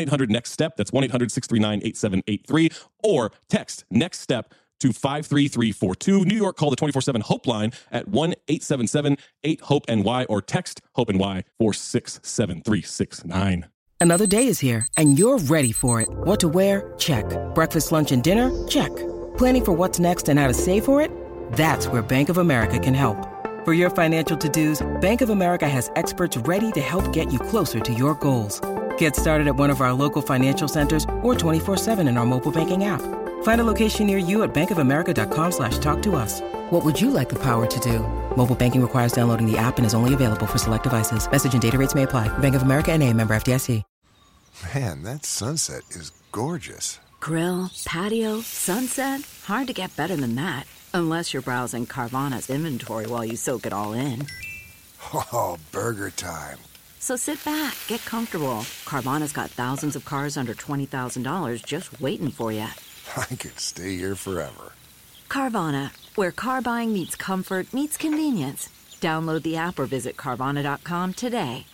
800 Next Step. That's 1 800 639 8783. Or text Next Step to 53342. New York, call the 24 7 Hope line at 1 877 8 Hope NY or text Hope NY 467369. Another day is here, and you're ready for it. What to wear? Check. Breakfast, lunch, and dinner? Check. Planning for what's next and how to save for it? That's where Bank of America can help. For your financial to dos, Bank of America has experts ready to help get you closer to your goals. Get started at one of our local financial centers or 24-7 in our mobile banking app. Find a location near you at bankofamerica.com slash talk to us. What would you like the power to do? Mobile banking requires downloading the app and is only available for select devices. Message and data rates may apply. Bank of America and a member FDIC. Man, that sunset is gorgeous. Grill, patio, sunset. Hard to get better than that. Unless you're browsing Carvana's inventory while you soak it all in. Oh, burger time. So sit back, get comfortable. Carvana's got thousands of cars under $20,000 just waiting for you. I could stay here forever. Carvana, where car buying meets comfort, meets convenience. Download the app or visit Carvana.com today.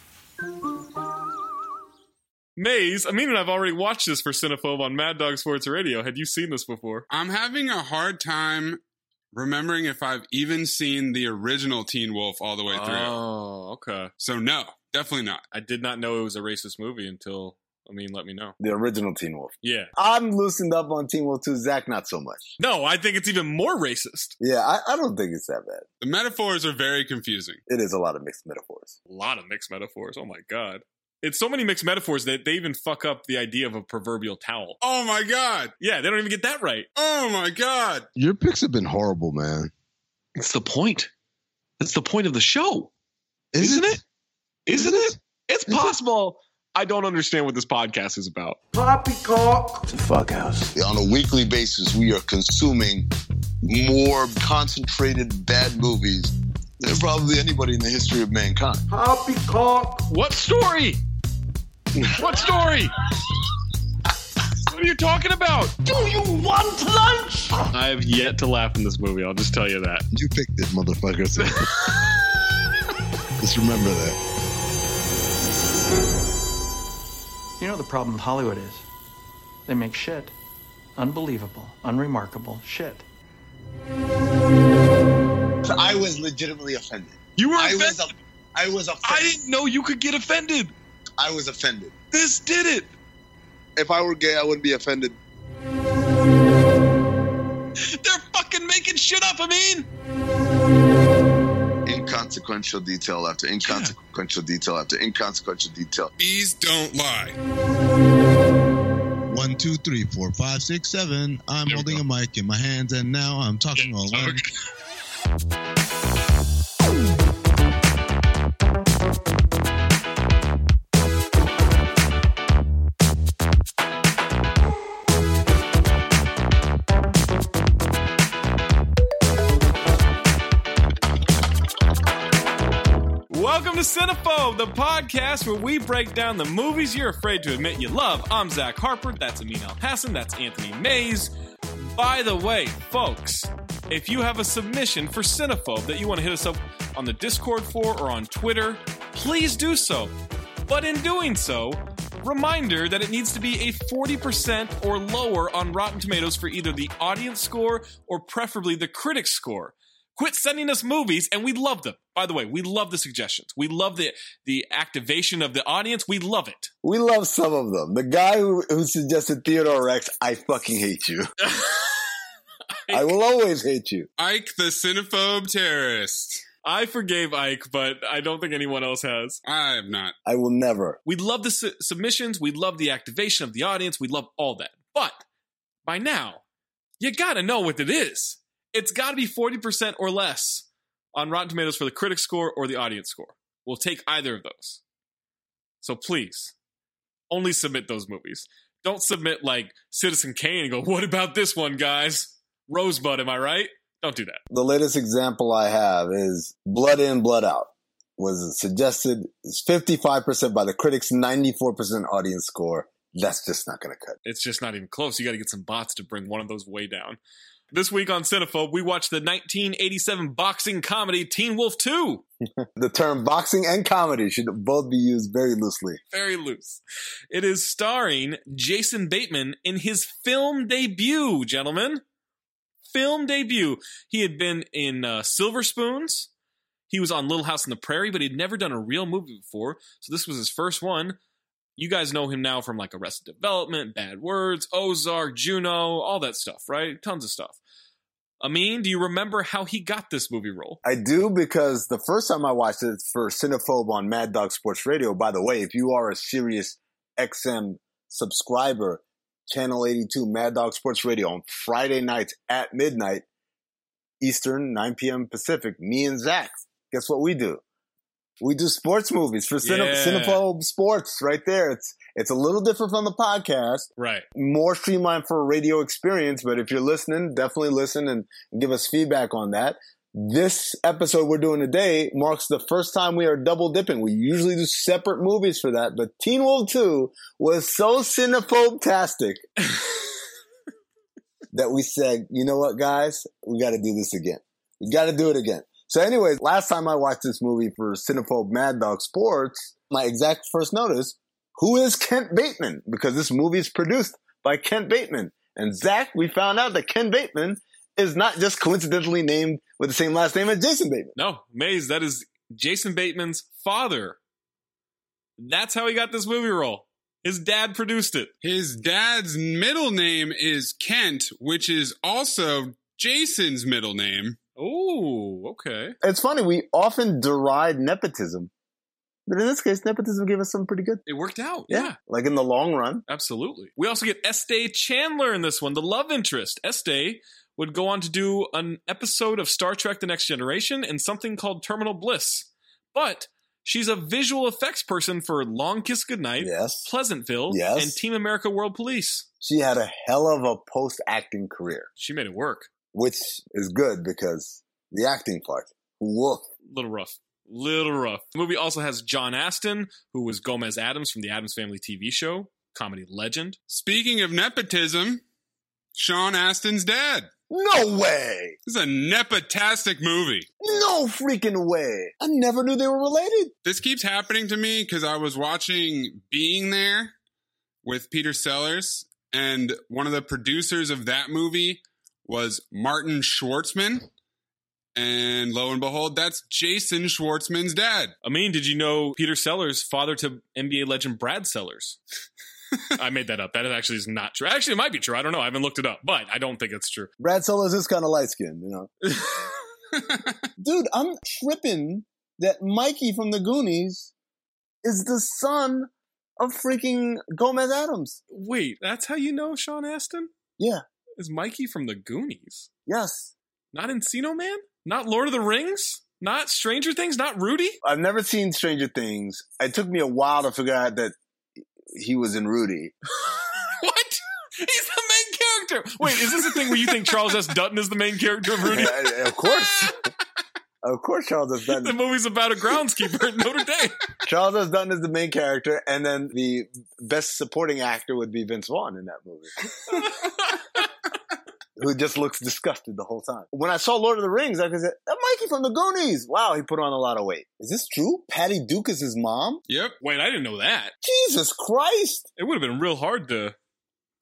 Maze, Amin and I've already watched this for Cinephobe on Mad Dog Sports Radio. Had you seen this before? I'm having a hard time remembering if I've even seen the original Teen Wolf all the way through. Oh, okay. So no, definitely not. I did not know it was a racist movie until I mean, let me know. The original Teen Wolf. Yeah. I'm loosened up on Teen Wolf too. Zach, not so much. No, I think it's even more racist. Yeah, I, I don't think it's that bad. The metaphors are very confusing. It is a lot of mixed metaphors. A lot of mixed metaphors. Oh my god. It's so many mixed metaphors that they even fuck up the idea of a proverbial towel. Oh my god. Yeah, they don't even get that right. Oh my god. Your picks have been horrible, man. It's the point. It's the point of the show. Is Isn't it? It? Isn't it? It's possible. I don't understand what this podcast is about. Poppycock. It's a fuck house. On a weekly basis, we are consuming more concentrated bad movies than probably anybody in the history of mankind. Poppycock. What story? What story? what are you talking about? Do you want lunch? I have yet to laugh in this movie. I'll just tell you that. You picked it, motherfucker. So Just remember that. You know the problem with Hollywood is? They make shit. Unbelievable, unremarkable shit. I was legitimately offended. You were I offended. was, I was offended. I didn't know you could get offended. I was offended. This did it. If I were gay, I wouldn't be offended. They're fucking making shit up. I mean, Inconsequential detail after inconsequential detail after inconsequential detail. Bees don't lie. One, two, three, four, five, six, seven. I'm There holding a mic in my hands, and now I'm talking all alone. to Cinephobe, the podcast where we break down the movies you're afraid to admit you love. I'm Zach Harper. That's Amin Elhassan. That's Anthony Mays. By the way, folks, if you have a submission for Cinephobe that you want to hit us up on the Discord for or on Twitter, please do so. But in doing so, reminder that it needs to be a 40% or lower on Rotten Tomatoes for either the audience score or preferably the critic score. Quit sending us movies, and we love them. By the way, we love the suggestions. We love the the activation of the audience. We love it. We love some of them. The guy who, who suggested Theodore Rex, I fucking hate you. I will always hate you. Ike the cinephobe terrorist. I forgave Ike, but I don't think anyone else has. I have not. I will never. We love the su- submissions. We love the activation of the audience. We love all that. But by now, you gotta know what it is. It's gotta be 40% or less on Rotten Tomatoes for the critic score or the audience score. We'll take either of those. So please, only submit those movies. Don't submit like Citizen Kane and go, what about this one, guys? Rosebud, am I right? Don't do that. The latest example I have is Blood In, Blood Out. Was suggested is 55% by the critics, 94% audience score. That's just not going to cut. It's just not even close. You got to get some bots to bring one of those way down. This week on Cinephobe, we watched the 1987 boxing comedy Teen Wolf 2. the term boxing and comedy should both be used very loosely. Very loose. It is starring Jason Bateman in his film debut, gentlemen. Film debut. He had been in uh, Silver Spoons. He was on Little House on the Prairie, but he'd never done a real movie before. So this was his first one. You guys know him now from like Arrested Development, Bad Words, Ozark, Juno, all that stuff, right? Tons of stuff. Amin, do you remember how he got this movie role? I do because the first time I watched it for Cinephobe on Mad Dog Sports Radio, by the way, if you are a Sirius XM subscriber, Channel 82 Mad Dog Sports Radio on Friday nights at midnight Eastern, 9 p.m. Pacific, me and Zach, guess what we do? We do sports movies for Cine- Yeah. Cinephobe Sports right there. It's it's a little different from the podcast. Right. More streamlined for a radio experience, but if you're listening, definitely listen and give us feedback on that. This episode we're doing today marks the first time we are double dipping. We usually do separate movies for that, but Teen Wolf 2 was so cinephobe-tastic that we said, you know what, guys? We got to do this again. We got to do it again. So, anyways, last time I watched this movie for Cinephobe Mad Dog Sports, my exact first notice, who is Kent Bateman? Because this movie is produced by Kent Bateman. And Zach, we found out that Ken Bateman is not just coincidentally named with the same last name as Jason Bateman. No, Maze, that is Jason Bateman's father. That's how he got this movie role. His dad produced it. His dad's middle name is Kent, which is also Jason's middle name. Oh, okay. It's funny, we often deride nepotism. But in this case, nepotism gave us something pretty good. It worked out. Yeah. Like in the long run. Absolutely. We also get Estee Chandler in this one, the love interest. Estee would go on to do an episode of Star Trek The Next Generation and something called Terminal Bliss. But she's a visual effects person for Long Kiss Goodnight, Yes. Pleasantville, Yes. and Team America World Police. She had a hell of a post acting career, She made it work. Which is good because the acting part, woof. Little rough. Little rough. The movie also has John Astin, who was Gomez Addams from the Addams Family TV show, comedy legend. Speaking of nepotism, Sean Astin's dad. No way! This is a nepotastic movie. No freaking way! I never knew they were related. This keeps happening to me because I was watching Being There with Peter Sellers, and one of the producers of that movie was Martin Schwartzman. And lo and behold, that's Jason Schwartzman's dad. I mean, did you know Peter Sellers, father to NBA legend Brad Sellers? I made that up. That actually is not true. Actually, it might be true. I don't know. I haven't looked it up, but I don't think it's true. Brad Sellers is kind of light skinned, you know. Dude, I'm tripping that Mikey from the Goonies is the son of freaking Gomez Addams. Wait, that's how you know Sean Astin? Yeah. Is Mikey from the Goonies? Yes. Not Encino Man? Not Lord of the Rings? Not Stranger Things? Not Rudy? I've never seen Stranger Things. It took me a while to figure out that he was in Rudy. what? He's the main character. Wait, is this a thing where you think Charles S. Dutton is the main character of Rudy? of course. Of course, Charles S. Dutton. The movie's about a groundskeeper at Notre Dame. Charles S. Dutton is the main character, and then the best supporting actor would be Vince Vaughn in that movie, who just looks disgusted the whole time. When I saw Lord of the Rings, I said, "That Mikey from the Goonies." Wow, he put on a lot of weight. Is this true? Patty Duke is his mom. Yep. Wait, I didn't know that. Jesus Christ, It would have been real hard to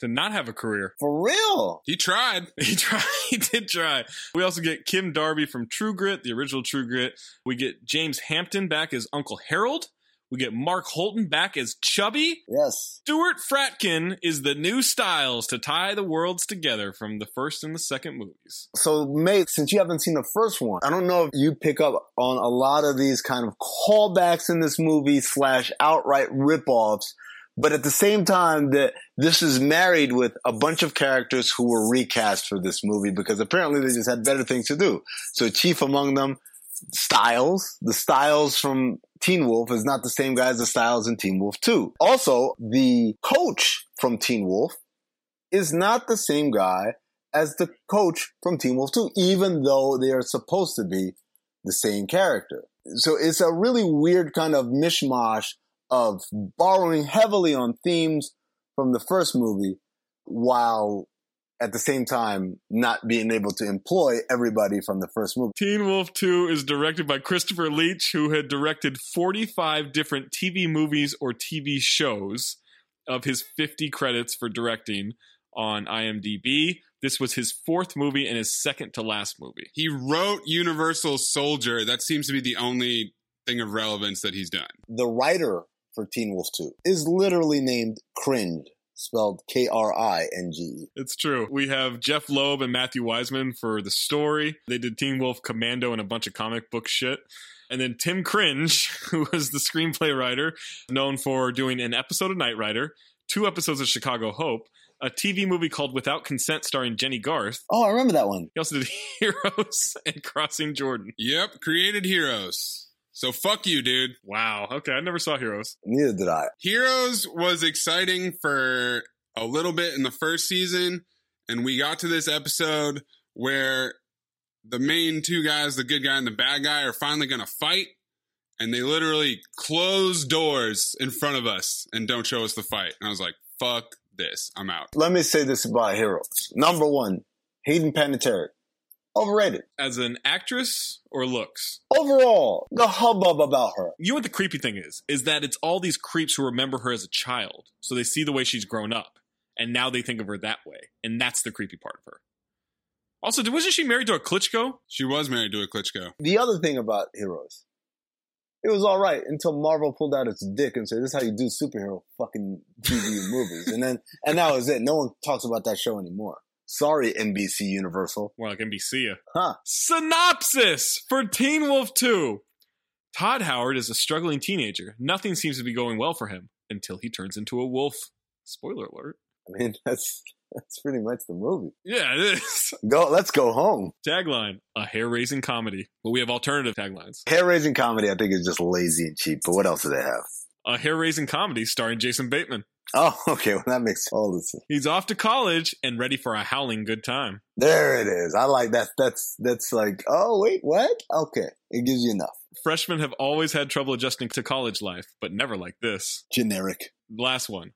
to not have a career. for real? He tried. He tried. He did try. We also get Kim Darby from True Grit, the original True Grit. We get James Hampton back as Uncle Harold. We get Mark Holton back as Chubby. Yes. Stuart Fratkin is the new Stiles to tie the worlds together from the first and the second movies. So, Maze, since you haven't seen the first one, I don't know if you pick up on a lot of these kind of callbacks in this movie slash outright ripoffs, but at the same time that this is married with a bunch of characters who were recast for this movie because apparently they just had better things to do. So, chief among them, Stiles, the Stiles from Teen Wolf is not the same guy as the Stiles in Teen Wolf 2. Also, the coach from Teen Wolf is not the same guy as the coach from Teen Wolf 2, even though they are supposed to be the same character. So it's a really weird kind of mishmash of borrowing heavily on themes from the first movie while at the same time not being able to employ everybody from the first movie. Teen Wolf 2 is directed by Christopher Leitch, who had directed 45 different TV movies or TV shows of his 50 credits for directing on IMDb. This was his fourth movie and his second to last movie. He wrote Universal Soldier. That seems to be the only thing of relevance that he's done. The writer for Teen Wolf 2 is literally named Cringe, spelled K R I N G. It's true. We have Jeph Loeb and Matthew Weisman for the story. They did Teen Wolf Commando and a bunch of comic book shit. And then Tim Cringe, who was the screenplay writer, known for doing an episode of Knight Rider, two episodes of Chicago Hope, a TV movie called Without Consent starring Jennie Garth. Oh, I remember that one. He also did Heroes and Crossing Jordan. Yep, created Heroes. So fuck you, dude. Wow. Okay, I never saw Heroes. Neither did I. Heroes was exciting for a little bit in the first season, and we got to this episode where the main two guys, the good guy and the bad guy, are finally going to fight, and they literally close doors in front of us and don't show us the fight. And I was like, fuck this. I'm out. Let me say this about Heroes. Number one, Hayden Panettiere. Overrated. As an actress or looks? Overall, the hubbub about her. You know what the creepy thing is? Is that it's all these creeps who remember her as a child. So they see the way she's grown up. And now they think of her that way. And that's the creepy part of her. Also, wasn't she married to a Klitschko? She was married to a Klitschko. The other thing about Heroes, it was all right until Marvel pulled out its dick and said, "This is how you do superhero fucking TV movies," and then and that was it. No one talks about that show anymore. Sorry, NBC Universal. More like NBC. Huh. Synopsis for Teen Wolf 2. Todd Howard is a struggling teenager. Nothing seems to be going well for him until he turns into a wolf. Spoiler alert. I mean, that's that's pretty much the movie. Yeah, it is. Go, let's go home. Tagline: A hair-raising comedy. But we have alternative taglines. Hair raising comedy, I think, is just lazy and cheap. But what else do they have? A hair-raising comedy starring Jason Bateman. Oh, okay. Well, that makes all the sense. He's off to college and ready for a howling good time. There it is. I like that. That's that's like, oh wait, what? Okay, it gives you enough. Freshmen have always had trouble adjusting to college life, but never like this. Generic. Last one.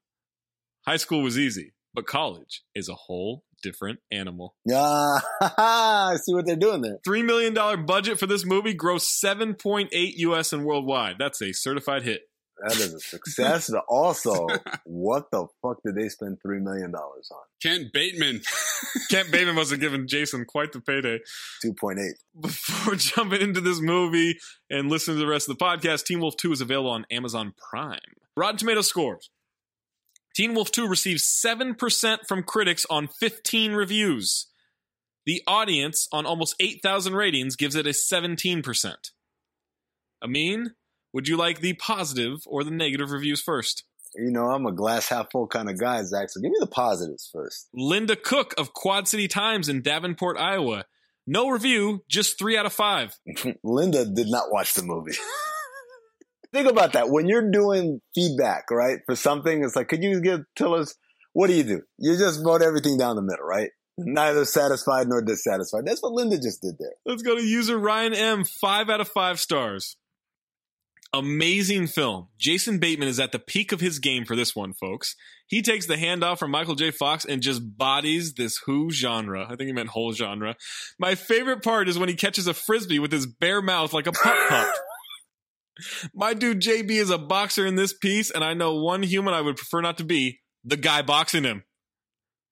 High school was easy, but college is a whole different animal. Yeah, I see what they're doing there. $3 million budget for this movie, gross 7.8 US and worldwide. That's a certified hit. That is a success. but also, what the fuck did they spend three million dollars on? Kent Bateman. Kent Bateman must have given Jason quite the payday. Two point eight. Before jumping into this movie and listening to the rest of the podcast, Teen Wolf 2 is available on Amazon Prime. Rotten Tomato scores. Teen Wolf 2 receives 7% from critics on 15 reviews. The audience, on almost 8,000 ratings, gives it a 17%. Amin, would you like the positive or the negative reviews first? You know, I'm a glass half full kind of guy, Zach. So give me the positives first. Linda Cook of Quad City Times in Davenport, Iowa. No review, just three out of five. Linda did not watch the movie. Think about that. When you're doing feedback, right, for something, it's like, could you give tell us what do you do? You just vote everything down the middle, right? Neither satisfied nor dissatisfied. That's what Linda just did there. Let's go to user Ryan M. Five out of five stars. Amazing film. Jason Bateman is at the peak of his game for this one, folks. He takes the handoff from Michael J. Fox and just bodies this Who genre. I think he meant whole genre. My favorite part is when he catches a frisbee with his bare mouth like a pup pup. My dude JB is a boxer in this piece, and I know one human I would prefer not to be the guy boxing him.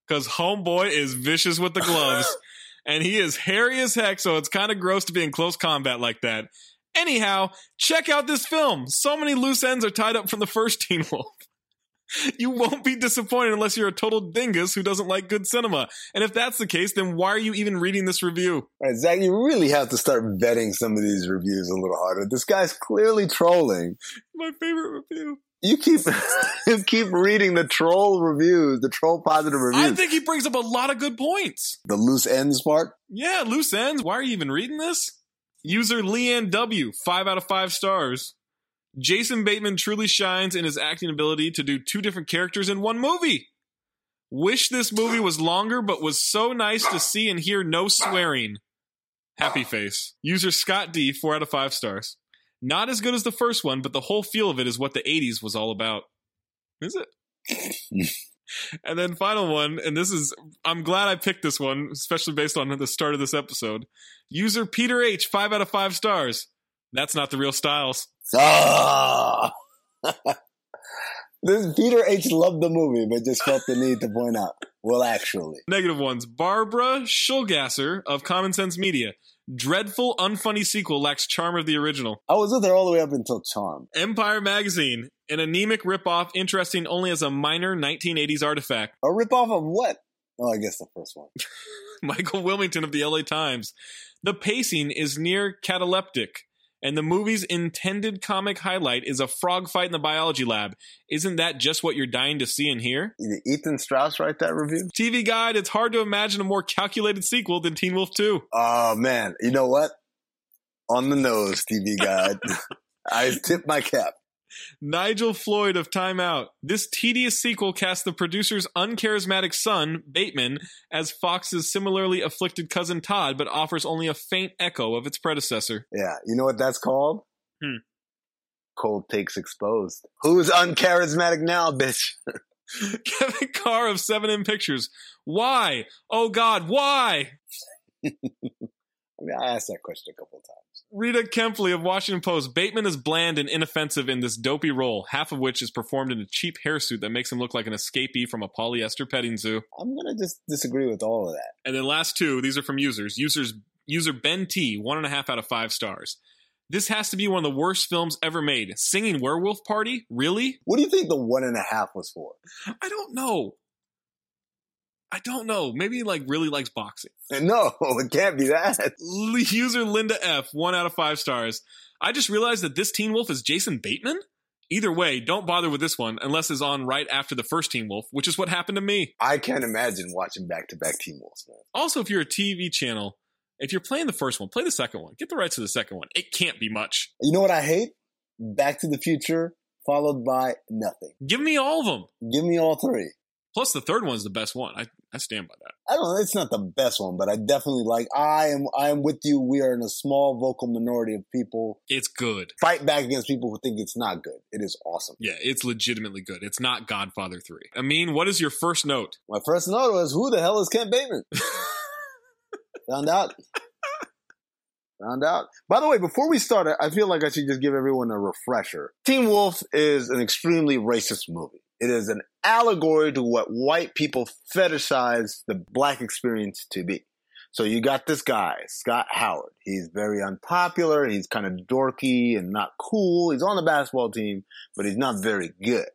Because Homeboy is vicious with the gloves, and he is hairy as heck, so it's kind of gross to be in close combat like that. Anyhow, check out this film. So many loose ends are tied up from the first Teen Wolf. You won't be disappointed unless you're a total dingus who doesn't like good cinema. And if that's the case, then why are you even reading this review? All right, Zach, you really have to start vetting some of these reviews a little harder. This guy's clearly trolling. My favorite review. You keep you keep reading the troll reviews, the troll positive reviews. I think he brings up a lot of good points. the loose ends part. Yeah, loose ends. Why are you even reading this? User Leanne W, five out of five stars. Jason Bateman truly shines in his acting ability to do two different characters in one movie. Wish this movie was longer, but was so nice to see and hear no swearing. Happy face. User Scott D, four out of five stars. Not as good as the first one, but the whole feel of it is what the 80s was all about. Is it? and then final one, and this is I'm glad I picked this one, especially based on the start of this episode. User Peter H, five out of five stars. That's not the real Stiles. Ah. this Peter H loved the movie, but just felt the need to point out. Well, actually, Negative ones. Barbara Shulgasser of Common Sense Media. Dreadful, unfunny sequel lacks charm of the original. I was with her all the way up until Charm. Empire Magazine. An anemic ripoff, interesting only as a minor 1980s artifact. A ripoff of what? Oh, I guess the first one. Michael Wilmington of the LA Times. The pacing is near cataleptic, and the movie's intended comic highlight is a frog fight in the biology lab. Isn't that just what you're dying to see and hear? Did Ethan Strauss write that review? TV Guide, it's hard to imagine a more calculated sequel than Teen Wolf 2. Oh man, you know what? On the nose, TV Guide. I tip my cap. Nigel Floyd of Time Out. This tedious sequel casts the producer's uncharismatic son, Bateman, as Fox's similarly afflicted cousin Todd, but offers only a faint echo of its predecessor. Yeah, you know what that's called? Hmm. Cold takes exposed. Who's uncharismatic now, bitch? Kevin Carr of 7M Pictures. Why? Oh God, why? I mean, I asked that question a couple of times. Rita Kempley of Washington Post. Bateman is bland and inoffensive in this dopey role, half of which is performed in a cheap hairsuit that makes him look like an escapee from a polyester petting zoo. I'm gonna just disagree with all of that. And then last two, these are from users. Users user Ben T, one and a half out of five stars. This has to be one of the worst films ever made. Singing Werewolf Party? Really? What do you think the one and a half was for? I don't know. I don't know. Maybe he like really likes boxing. No, it can't be that. User Linda F, one out of five stars. I just realized that this Teen Wolf is Jason Bateman. Either way, don't bother with this one unless it's on right after the first Teen Wolf, which is what happened to me. I can't imagine watching back to back Teen Wolves, man. Also, if you're a TV channel, if you're playing the first one, play the second one. Get the rights to the second one. It can't be much. You know what I hate? Back to the Future followed by nothing. Give me all of them. Give me all three. Plus, the third one's the best one. I, I stand by that. I don't know. It's not the best one, but I definitely like. I am. I am with you. We are in a small vocal minority of people. It's good. Fight back against people who think it's not good. It is awesome. Yeah, it's legitimately good. It's not Godfather 3. I mean, what is your first note? My first note was, "Who the hell is Kent Bateman?" Found out. Found out. By the way, before we start, I feel like I should just give everyone a refresher. Teen Wolf is an extremely racist movie. It is an allegory to what white people fetishize the black experience to be. So you got this guy, Scott Howard. He's very unpopular. He's kind of dorky and not cool. He's on the basketball team, but he's not very good.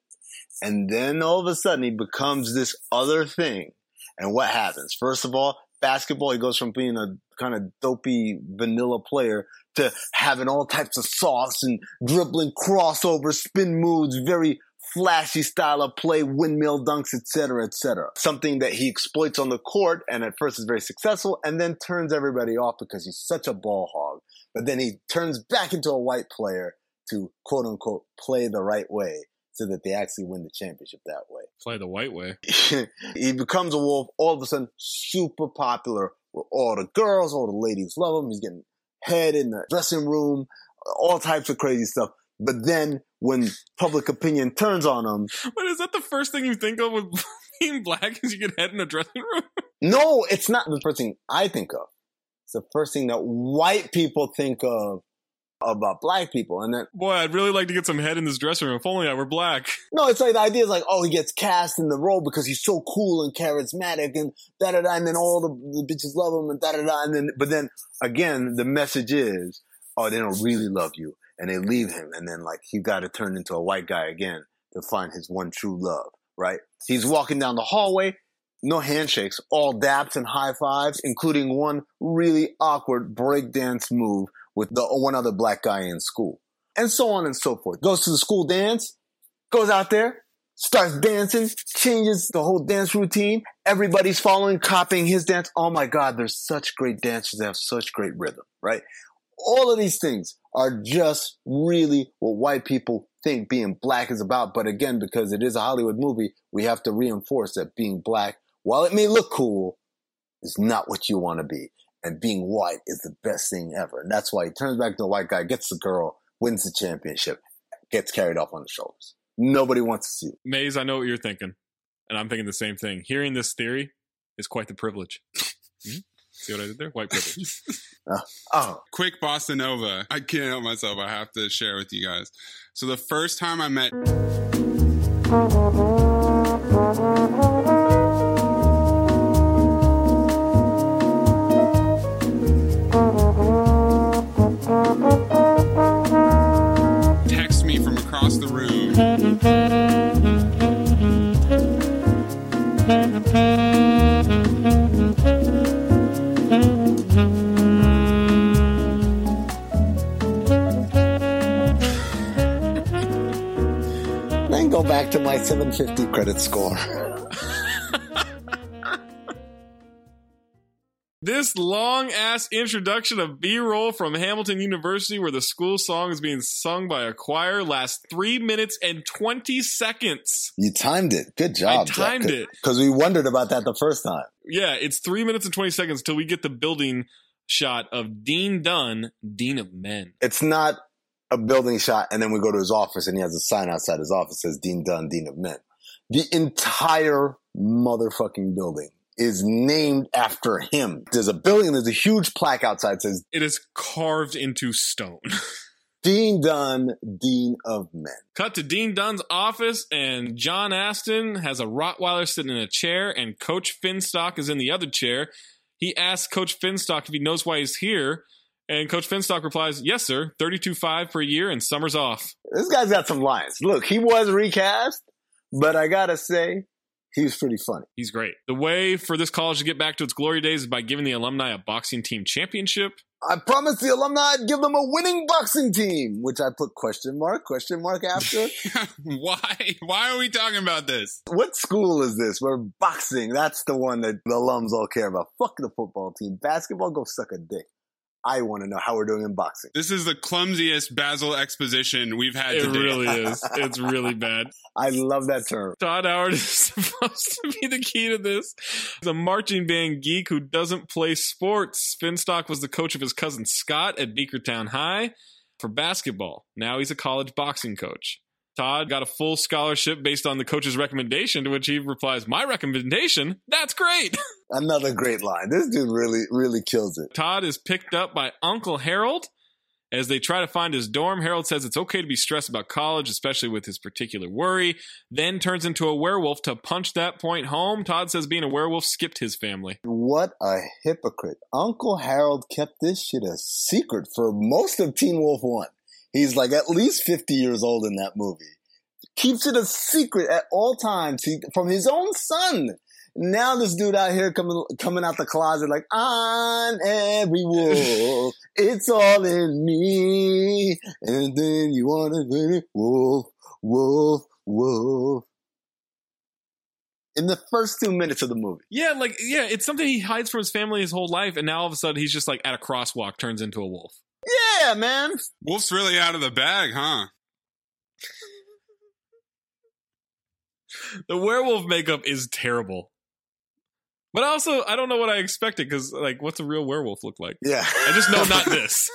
And then all of a sudden he becomes this other thing. And what happens? First of all, basketball, he goes from being a kind of dopey vanilla player to having all types of sauce and dribbling crossover spin moves, very flashy style of play, windmill dunks, etc., etc. Something that he exploits on the court and at first is very successful and then turns everybody off because he's such a ball hog. But then he turns back into a white player to quote unquote play the right way so that they actually win the championship that way. Play the white way. he becomes a wolf. All of a sudden, super popular with all the girls. All the ladies love him. He's getting head in the dressing room. All types of crazy stuff. But then when public opinion turns on him, But is that the first thing you think of with being black? Is you get head in a dressing room? no, it's not the first thing I think of. It's the first thing that white people think of about black people. And then, Boy, I'd really like to get some head in this dressing room. If only I were black. no, it's like the idea is like, oh, he gets cast in the role because he's so cool and charismatic and da da da. And then all the, the bitches love him and da da da. And then, but then again, the message is, oh, they don't really love you. And they leave him. And then like, he got to turn into a white guy again to find his one true love, right? He's walking down the hallway. No handshakes, all daps and high fives, including one really awkward breakdance move with the one other black guy in school. And so on and so forth. Goes to the school dance, goes out there, starts dancing, changes the whole dance routine. Everybody's following, copying his dance. Oh my God, there's such great dancers that have such great rhythm, right? All of these things are just really what white people think being black is about. But again, because it is a Hollywood movie, we have to reinforce that being black, while it may look cool, is not what you want to be. And being white is the best thing ever. And that's why he turns back to the white guy, gets the girl, wins the championship, gets carried off on the shoulders. Nobody wants to see it. Maze, I know what you're thinking. And I'm thinking the same thing. Hearing this theory is quite the privilege. See what I did there? White privilege. Uh, oh, Quick Bossa Nova. I can't help myself. I have to share with you guys. So the first time I met 750 credit score. This long ass introduction of B roll from Hamilton University, where the school song is being sung by a choir, lasts three minutes and 20 seconds. You timed it. Good job. I timed it. Because we wondered about that the first time. Yeah, it's three minutes and 20 seconds till we get the building shot of Dean Dunn, Dean of Men. It's not a building shot and then we go to his office and he has a sign outside his office that says Dean Dunn, Dean of Men. The entire motherfucking building is named after him. There's a building, there's a huge plaque outside that says It is carved into stone. Dean Dunn, Dean of Men. Cut to Dean Dunn's office, and John Astin has a Rottweiler sitting in a chair, and Coach Finstock is in the other chair. He asks Coach Finstock if he knows why he's here, and Coach Finstock replies, Yes, sir, 32.5 per year, and summer's off. This guy's got some lines. Look, he was recast, but I gotta say, he was pretty funny. He's great. The way for this college to get back to its glory days is by giving the alumni a boxing team championship. I promised the alumni I'd give them a winning boxing team, which I put question mark, question mark after. Why? Why are we talking about this? what school is this where boxing, that's the one that the alums all care about? Fuck the football team. Basketball, go suck a dick. I want to know how we're doing in boxing. This is the clumsiest Basil exposition we've had It to date. really is. It's really bad. I love that term. Todd Howard is supposed to be the key to this. He's a marching band geek who doesn't play sports. Finstock was the coach of his cousin Scott at Beacontown High for basketball. Now he's a college boxing coach. Todd got a full scholarship based on the coach's recommendation, to which he replies, My recommendation? That's great. Another great line. This dude really, really kills it. Todd is picked up by Uncle Harold. As they try to find his dorm, Harold says it's okay to be stressed about college, especially with his particular worry. Then turns into a werewolf to punch that point home. Todd says being a werewolf skipped his family. What a hypocrite. Uncle Harold kept this shit a secret for most of Teen Wolf 1. He's like at least 50 years old in that movie. Keeps it a secret at all times he, from his own son. Now this dude out here coming coming out the closet like on every wolf, it's all in me, and then you wanna be wolf, wolf, wolf. In the first two minutes of the movie, Yeah, like, yeah, it's something he hides from his family his whole life, and now all of a sudden he's just like at a crosswalk, turns into a wolf. Yeah, man, Wolf's really out of the bag, huh? the werewolf makeup is terrible. But also, I don't know what I expected because, like, what's a real werewolf look like? Yeah. I just know not this.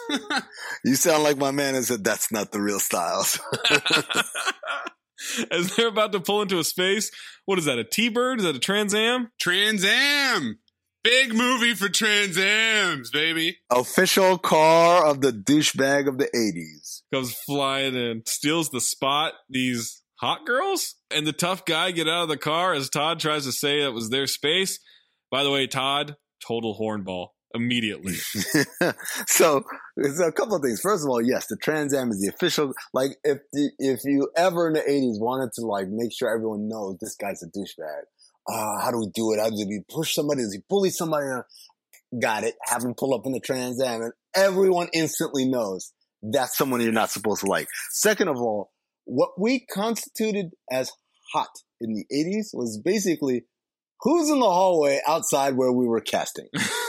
you sound like my man and said that's not the real Stiles. As they're about to pull into a space, what is that? A T-bird? Is that a Trans Am? Trans Am. Big movie for Trans Ams, baby. Official car of the douchebag of the 80s. Comes flying in, steals the spot. These hot girls and the tough guy get out of the car as Todd tries to say that was their space. By the way, Todd, total hornball immediately. so there's a couple of things. First of all, yes, the Trans Am is the official. Like, if the, if you ever in the '80s wanted to like make sure everyone knows this guy's a douchebag, uh, how do we do it? How do we push somebody? Does he bully somebody? Got it. Have him pull up in the Trans Am, and everyone instantly knows that's someone you're not supposed to like. Second of all, what we constituted as hot in the '80s was basically who's in the hallway outside where we were casting.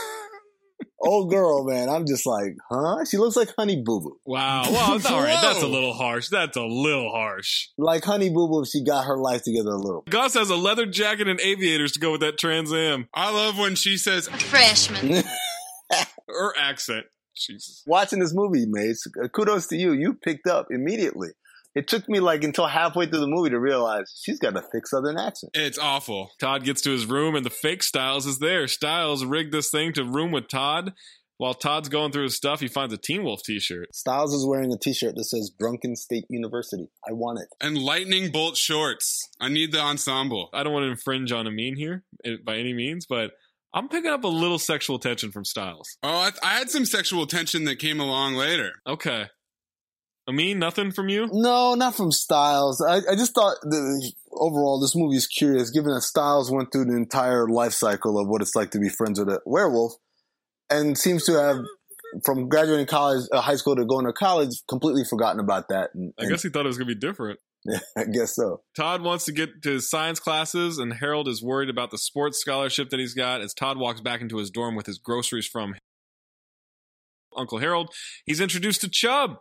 Old girl, man. I'm just like, huh? She looks like Honey Boo Boo. Wow. Well, all right. That's a little harsh. That's a little harsh. Like Honey Boo Boo if she got her life together a little. Gus has a leather jacket and aviators to go with that Trans Am. I love when she says freshman. Her accent. Jesus. Watching this movie, mates, uh, kudos to you. You picked up immediately. It took me like until halfway through the movie to realize she's got a thick Southern accent. It's awful. Todd gets to his room and the fake Stiles is there. Stiles rigged this thing to room with Todd. While Todd's going through his stuff, he finds a Teen Wolf t-shirt. Stiles is wearing a t-shirt that says Drunken State University. I want it. And lightning bolt shorts. I need the ensemble. I don't want to infringe on Amin here eh, by any means, but I'm picking up a little sexual tension from Stiles. Oh, I, I had some sexual tension that came along later. Okay. Amin, nothing from you? No, not from Stiles. I, I just thought the, overall this movie is curious, given that Stiles went through the entire life cycle of what it's like to be friends with a werewolf, and seems to have, from graduating college, uh, high school to going to college, completely forgotten about that. And, I guess he thought it was going to be different. Yeah, I guess so. Todd wants to get to his science classes, and Harold is worried about the sports scholarship that he's got as Todd walks back into his dorm with his groceries from Uncle Harold. He's introduced to Chubb,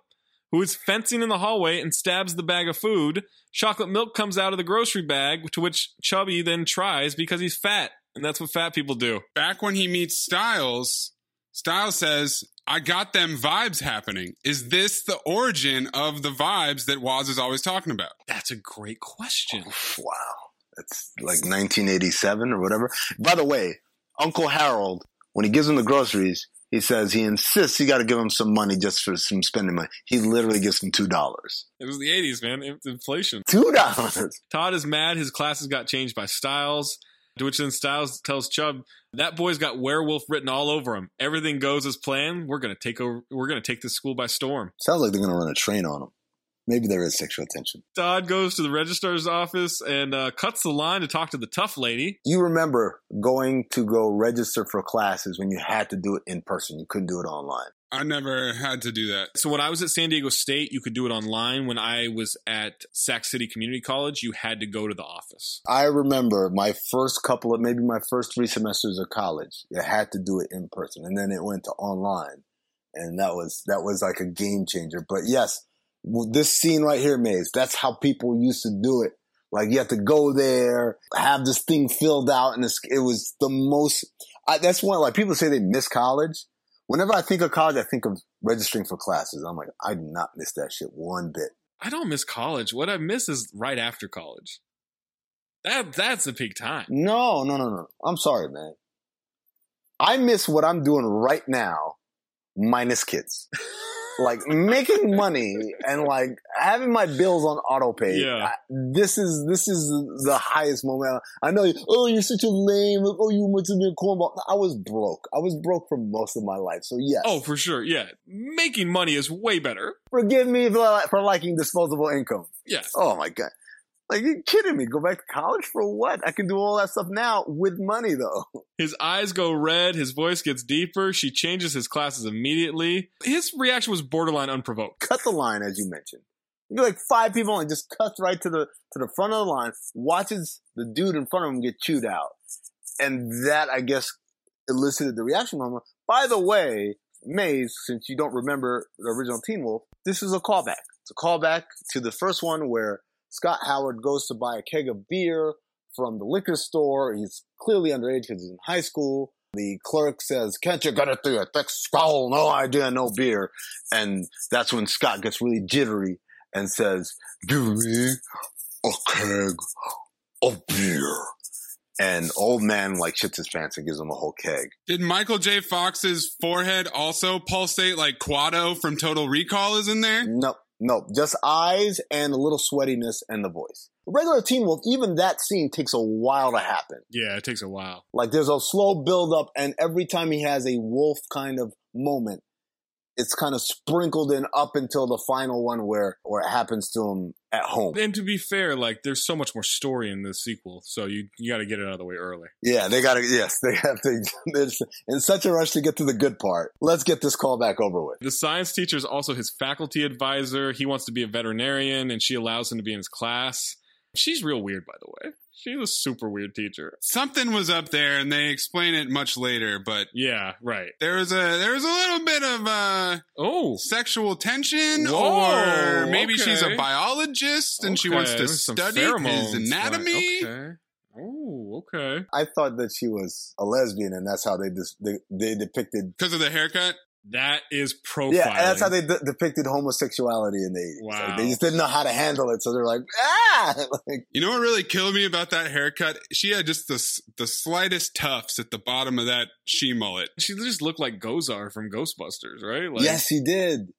who is fencing in the hallway and stabs the bag of food. Chocolate milk comes out of the grocery bag, to which Chubby then tries because he's fat. And that's what fat people do. Back when he meets Stiles, Stiles says, I got them vibes happening. Is this the origin of the vibes that Waz is always talking about? That's a great question. Oh, wow. That's like 1987 or whatever. By the way, Uncle Harold, when he gives him the groceries, he says he insists he got to give him some money just for some spending money. He literally gives him two dollars. It was the 80s, man. Inflation. Two dollars. Todd is mad. His classes got changed by Stiles. To which then Stiles tells Chubb, that boy's got werewolf written all over him. Everything goes as planned. We're gonna take over. We're gonna take this school by storm. Sounds like they're gonna run a train on him. Maybe there is sexual tension. Todd goes to the registrar's office and uh, cuts the line to talk to the tough lady. You remember going to go register for classes when you had to do it in person. You couldn't do it online. I never had to do that. So when I was at San Diego State, you could do it online. When I was at Sac City Community College, you had to go to the office. I remember my first couple of maybe my first three semesters of college. You had to do it in person, and then it went to online, and that was that was like a game changer. But yes, this scene right here, Maze, that's how people used to do it. Like you have to go there, have this thing filled out, and it was the most. I, that's one like people say they miss college. Whenever I think of college, I think of registering for classes. I'm like, I do not miss that shit one bit. I don't miss college. What I miss is right after college. That that's the peak time. No, no, no, no. I'm sorry, man. I miss what I'm doing right now, minus kids. like making money and like having my bills on auto pay. Yeah. I, this is this is the highest moment. I know. You, oh, you're such a lame. Oh, you went to be a cornball. I was broke. I was broke for most of my life. So yes. Oh, for sure. Yeah, making money is way better. Forgive me for, for liking disposable income. Yes. Oh my god. Like you kidding me? Go back to college for what? I can do all that stuff now with money though. His eyes go red, his voice gets deeper, she changes his classes immediately. His reaction was borderline unprovoked. Cut the line as you mentioned. You'd be like five people and just cuts right to the to the front of the line, watches the dude in front of him get chewed out. And that I guess elicited the reaction from him. By the way, Maze, since you don't remember the original Teen Wolf, this is a callback. It's a callback to the first one where Scott Howard goes to buy a keg of beer from the liquor store. He's clearly underage because he's in high school. The clerk says, Can't you get it through a thick skull? No idea, no beer. And that's when Scott gets really jittery and says, Give me a keg of beer. And old man like shits his pants and gives him a whole keg. Did Michael J. Fox's forehead also pulsate like Quado from Total Recall is in there? No, no, just eyes and a little sweatiness and the voice. Regular Teen Wolf, even that scene takes a while to happen. Yeah, it takes a while. Like there's a slow build up, and every time he has a wolf kind of moment, it's kind of sprinkled in up until the final one where where it happens to him at home. And to be fair, like there's so much more story in the sequel, so you you got to get it out of the way early. Yeah, they gotta. Yes, they have to. There's in such a rush to get to the good part. Let's get this call back over with. The science teacher is also his faculty advisor. He wants to be a veterinarian, and she allows him to be in his class. She's real weird, by the way. She's a super weird teacher. Something was up there, and they explain it much later. But yeah, right. There was a there was a little bit of uh oh sexual tension, Whoa, or maybe okay. she's a biologist and she Okay, wants to there's some study pheromones, his anatomy. okay. Oh, okay. I thought that she was a lesbian, and that's how they dis- they, they depicted. Because of the haircut. That is profiling. Yeah, and that's how they de- depicted homosexuality in the 80s. Like, they just didn't know how to handle it, so they're like, ah! like, You know what really killed me about that haircut? She had just the the slightest tufts at the bottom of that she mullet. She just looked like Gozer from Ghostbusters, right? Like, yes, he did.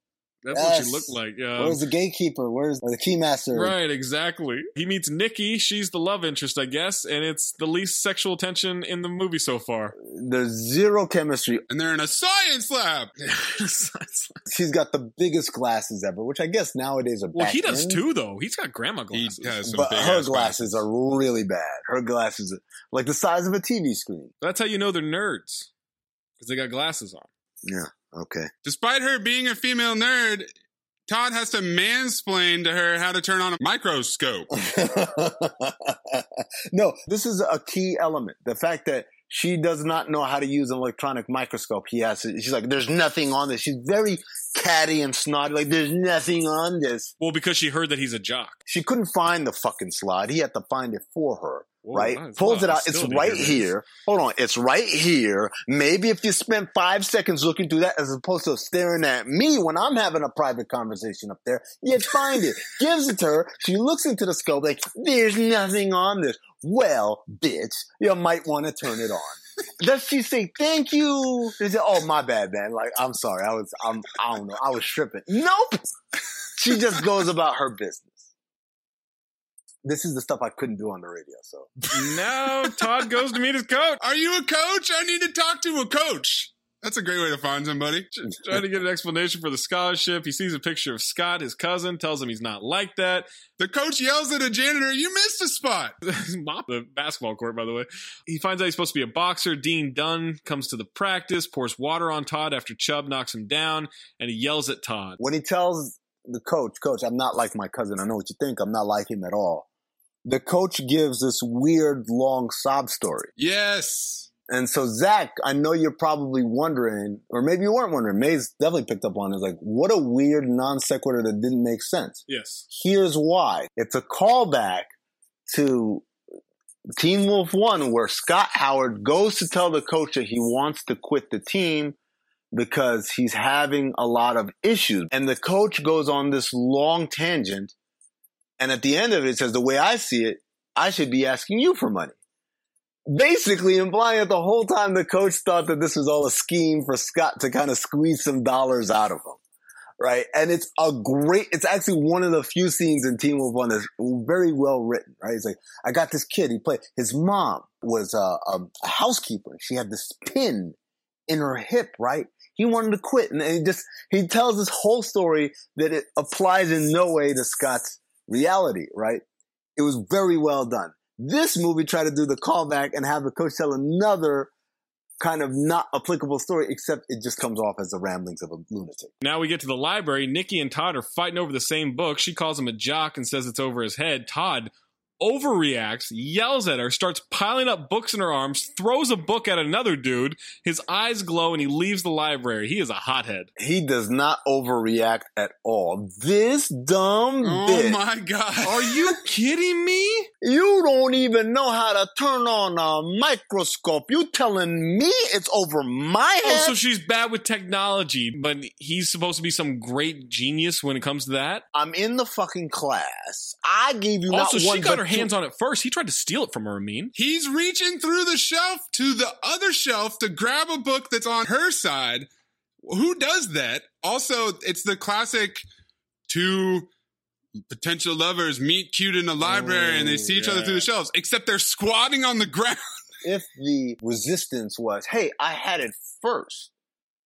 That's what yes. she looked like. Yeah. Where's the gatekeeper? Where's the keymaster? Right, exactly. He meets Nikki. She's the love interest, I guess, and it's the least sexual tension in the movie so far. There's zero chemistry. And they're in a science lab. She's got the biggest glasses ever, which I guess nowadays are well, he does in. too, though. He's got grandma glasses. He has some But her ass glasses are really bad. Her glasses are like the size of a TV screen. That's how you know they're nerds because they got glasses on. Yeah. Okay. Despite her being a female nerd, Todd has to mansplain to her how to turn on a microscope. no, this is a key element. The fact that she does not know how to use an electronic microscope. He has to, she's like, there's nothing on this. She's very catty and snotty. Like, there's nothing on this. Well, because she heard that he's a jock. She couldn't find the fucking slide. He had to find it for her. Whoa, right? that's Pulls a it out. It's right do this. here. Hold on. It's right here. Maybe if you spent five seconds looking through that as opposed to staring at me when I'm having a private conversation up there, you'd find it. Gives it to her. She looks into the scope like, there's nothing on this. Well, bitch, you might want to turn it on. Does she say thank you? She say, oh my bad, man. Like I'm sorry. I was I'm I don't know. I was tripping. Nope. She just goes about her business. This is the stuff I couldn't do on the radio. So Now Todd goes to meet his coach. Are you a coach? I need to talk to a coach. That's a great way to find somebody. Trying to get an explanation for the scholarship. He sees a picture of Scott, his cousin, tells him he's not like that. The coach yells at a janitor, You missed a spot. Mop the basketball court, by the way. He finds out he's supposed to be a boxer. Dean Dunn comes to the practice, pours water on Todd after Chubb knocks him down, and he yells at Todd. when he tells the coach, Coach, I'm not like my cousin. I know what you think. I'm not like him at all. The coach gives this weird long sob story. Yes. And so, Zach, I know you're probably wondering, or maybe you weren't wondering. Maze definitely picked up on it. It's like, what a weird non sequitur that didn't make sense. Yes. Here's why. It's a callback to Teen Wolf 1, where Scott Howard goes to tell the coach that he wants to quit the team because he's having a lot of issues. And the coach goes on this long tangent. And at the end of it, says, the way I see it, I should be asking you for money. Basically implying that the whole time the coach thought that this was all a scheme for Scott to kind of squeeze some dollars out of him. Right. And it's a great, it's actually one of the few scenes in Teen Wolf 1 that's very well written. Right. It's like, I got this kid. He played, his mom was a, a housekeeper. She had this pin in her hip. Right. He wanted to quit. And he just, he tells this whole story that it applies in no way to Scott's reality. Right. It was very well done. This movie tried to do the callback and have the coach tell another kind of not applicable story, except it just comes off as the ramblings of a lunatic. Now we get to the library. Nikki and Todd are fighting over the same book. She calls him a jock and says it's over his head. Todd overreacts, yells at her, starts piling up books in her arms, throws a book at another dude. His eyes glow and he leaves the library. He is a hothead. He does not overreact at all. This dumb Oh bitch. my god. Are you kidding me? You don't even know how to turn on a microscope. You telling me it's over my Oh, head? so she's bad with technology, but he's supposed to be some great genius when it comes to that. I'm in the fucking class. I gave you Also, not one she got but her two- hands on it first. He tried to steal it from her, Amin. He's reaching through the shelf to the other shelf to grab a book that's on her side. Who does that? Also, it's the classic two potential lovers meet cute in the library and they see each other through the oh, shelves, except they're squatting on the ground. If the resistance was, hey, I had it first.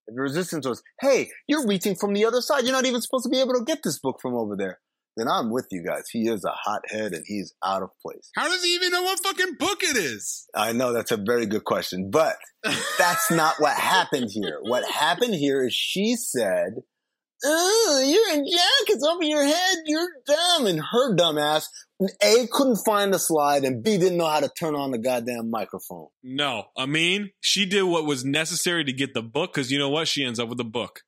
If the resistance was, hey, you're reaching from the other side. You're not even supposed to be able to get this book from over there. Then I'm with you guys. He is a hothead and he's out of place. How does he even know what fucking book it is? I know that's a very good question, but that's not what happened here. What happened here is she said, Oh, you're in jackets over your head. You're dumb. And her dumb ass, A, couldn't find the slide, and B, didn't know how to turn on the goddamn microphone. No, I mean, she did what was necessary to get the book because you know what? She ends up with a book.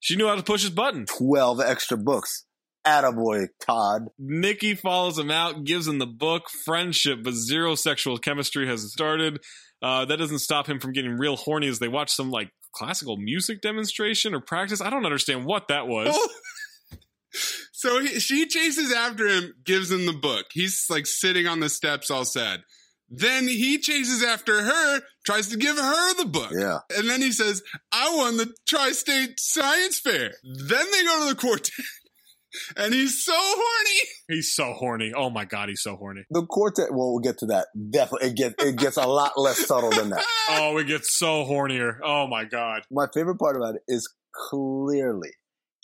She knew how to push his button. 12 extra books. Attaboy, Todd. Nikki follows him out, gives him the book. Friendship, but zero sexual chemistry has started. Uh, that doesn't stop him from getting real horny as they watch some like classical music demonstration or practice. I don't understand what that was. So he, she chases after him, gives him the book. He's like sitting on the steps, all sad. Then he chases after her, tries to give her the book. Yeah. And then he says, I won the Tri State Science Fair. Then they go to the quartet. And he's so horny. He's so horny. Oh my god, he's so horny. The quartet, well, we'll get to that. Definitely, it gets, it gets a lot less subtle than that. Oh, it gets so hornier. Oh my god. My favorite part about it is clearly,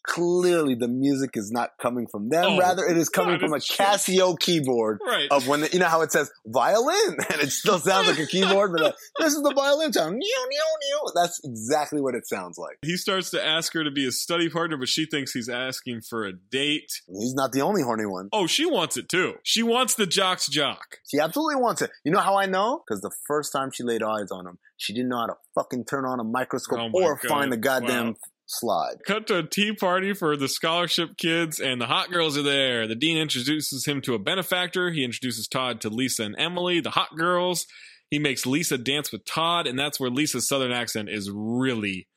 clearly the music is not coming from them. Oh, Rather, it is coming from a. Casio keyboard Right. of when, the, you know how it says violin and it still sounds like a keyboard, but uh, this is the violin sound. That's exactly what it sounds like. He starts to ask her to be his study partner, but she thinks he's asking for a date. He's not the only horny one. Oh, she wants it too. She wants the jock's jock. She absolutely wants it. You know how I know? Because the first time she laid eyes on him, she didn't know how to fucking turn on a microscope Oh or God. find the goddamn Wow. Slide. Cut to a tea party for the scholarship kids, and the hot girls are there. The dean introduces him to a benefactor. He introduces Todd to Lisa and Emily, the hot girls. He makes Lisa dance with Todd, and that's where Lisa's southern accent is really,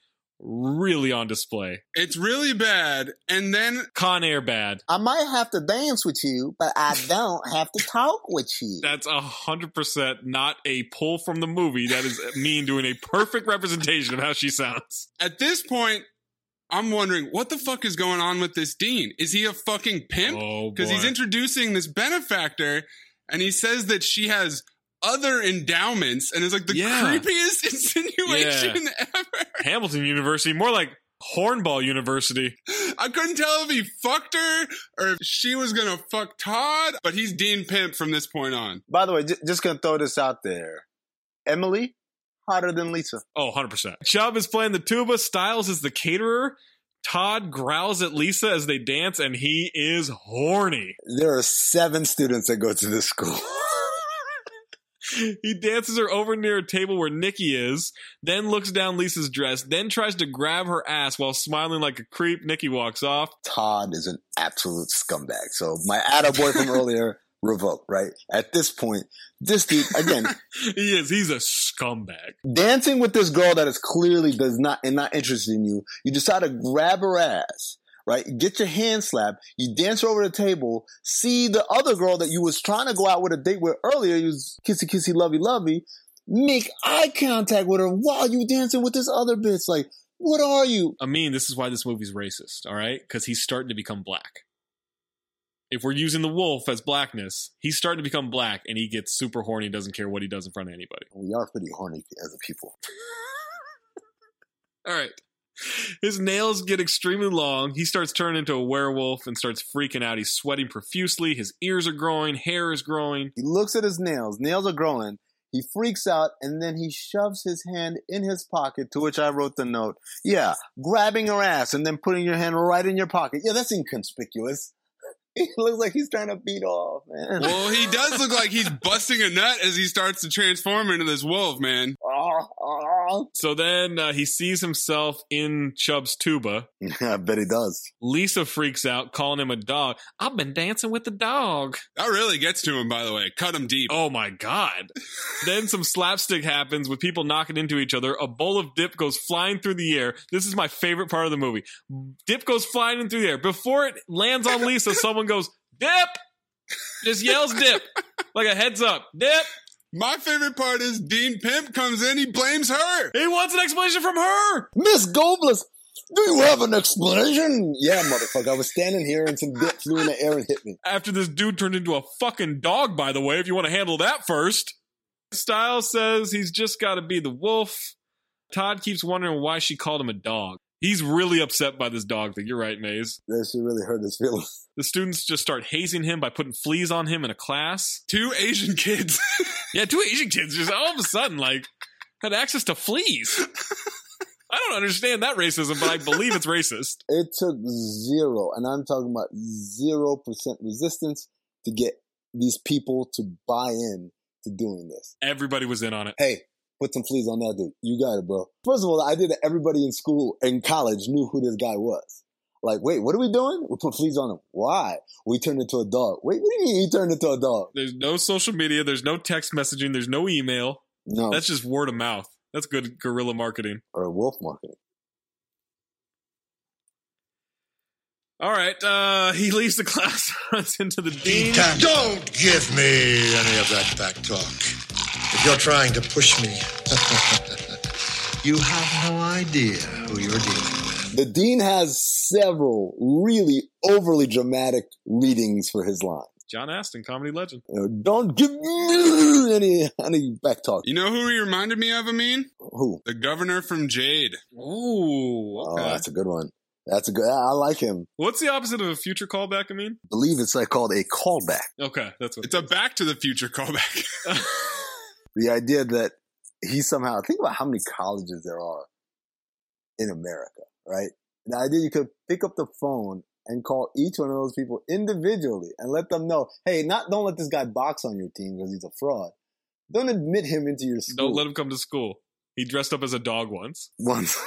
really on display. It's really bad. And then Con Air bad. I might have to dance with you, but I don't have to talk with you. That's a hundred percent not a pull from the movie. That is Amin doing a perfect representation of how she sounds. at this point, I'm wondering what the fuck is going on with this dean? Is he a fucking pimp? Oh, Because he's introducing this benefactor and he says that she has other endowments and it's like the Yeah. creepiest insinuation ever. Hamilton University, more like Hornball University. I couldn't tell if he fucked her or if she was gonna fuck Todd, but he's Dean Pimp from this point on. By the way, j- just gonna throw this out there. Emily, hotter than Lisa. Oh, 100%. Chubb is playing the tuba. Stiles is the caterer. Todd growls at Lisa as they dance, and he is horny. There are seven students that go to this school. He dances her over near a table where Nikki is, then looks down Lisa's dress, then tries to grab her ass while smiling like a creep. Nikki walks off. Todd is an absolute scumbag. So my attaboy from earlier revoked, right? At this point, this dude, again, He is. He's a scumbag. dancing with this girl that is clearly does not and not interested in you, you decide to grab her ass, right? Get your hand slapped. You dance her over the table. See the other girl that you was trying to go out with a date with earlier. You was kissy kissy lovey lovey. Make eye contact with her while you dancing with this other bitch. Like, what are you? I mean, this is why this movie's racist, all right? Because he's starting to become black. If we're using the wolf as blackness, he's starting to become black and he gets super horny, doesn't care what he does in front of anybody. We are pretty horny as a people. All right. His nails get extremely long. He starts turning into a werewolf and starts freaking out. He's sweating profusely. His ears are growing. Hair is growing. He looks at his nails. Nails are growing. He freaks out and then he shoves his hand in his pocket, to which I wrote the note. Yeah, grabbing her ass and then putting your hand right in your pocket. Yeah, that's inconspicuous. He looks like he's trying to beat off, man. Well, he does look like he's busting a nut as he starts to transform into this wolf, man. So then uh, he sees himself in Chubb's tuba. I bet he does. Lisa freaks out, calling him a dog. I've been dancing with the dog. That really gets to him, by the way. Cut him deep. Oh my god. then some slapstick happens with people knocking into each other. A bowl of dip goes flying through the air. This is my favorite part of the movie. Dip goes flying in through the air. Before it lands on Lisa, someone goes, Dip! Just yells dip. Like a heads up. Dip! My favorite part is Dean Pimp comes in, he blames her. He wants an explanation from her. Miss Gobles, do you have an explanation? Yeah, motherfucker. I was standing here and some dip flew in the air and hit me. After this dude turned into a fucking dog, by the way, if you want to handle that first. Stiles says he's just got to be the wolf. Todd keeps wondering why she called him a dog. He's really upset by this dog thing. You're right, Maze. That should really hurt his feelings. The students just start hazing him by putting fleas on him in a class. Two Asian kids. yeah, two Asian kids just all of a sudden like had access to fleas. I don't understand that racism, but I believe it's racist. It took zero, and I'm talking about zero percent resistance to get these people to buy in to doing this. Everybody was in on it. Hey, put some fleas on that dude. You got it, bro. First of all, I did it. Everybody in school, and college, knew who this guy was. Like, wait, what are we doing? We put fleas on him. Why? We turned into a dog. Wait, what do you mean he turned into a dog? There's no social media. There's no text messaging. There's no email. No. That's just word of mouth. That's good guerrilla marketing. Or wolf marketing. All right. Uh, he leaves the class, runs into the dean. Don't give me any of that back talk. If you're trying to push me, you have no idea who you're dealing with. The dean has several really overly dramatic readings for his lines. John Astin, comedy legend. Don't give me any any back talk. You know who he reminded me of, Amin? Who? The governor from Jade. Ooh, Oh, that's a good one. That's a good. I I like him. What's the opposite of a future callback, I mean? believe it's like called a callback. Okay, that's what It's a Back to the Future callback. The idea that he somehow think about how many colleges there are in America, right? The idea you could pick up the phone and call each one of those people individually and let them know, hey, not don't let this guy box on your team because he's a fraud. Don't admit him into your school. Don't let him come to school. He dressed up as a dog once. once.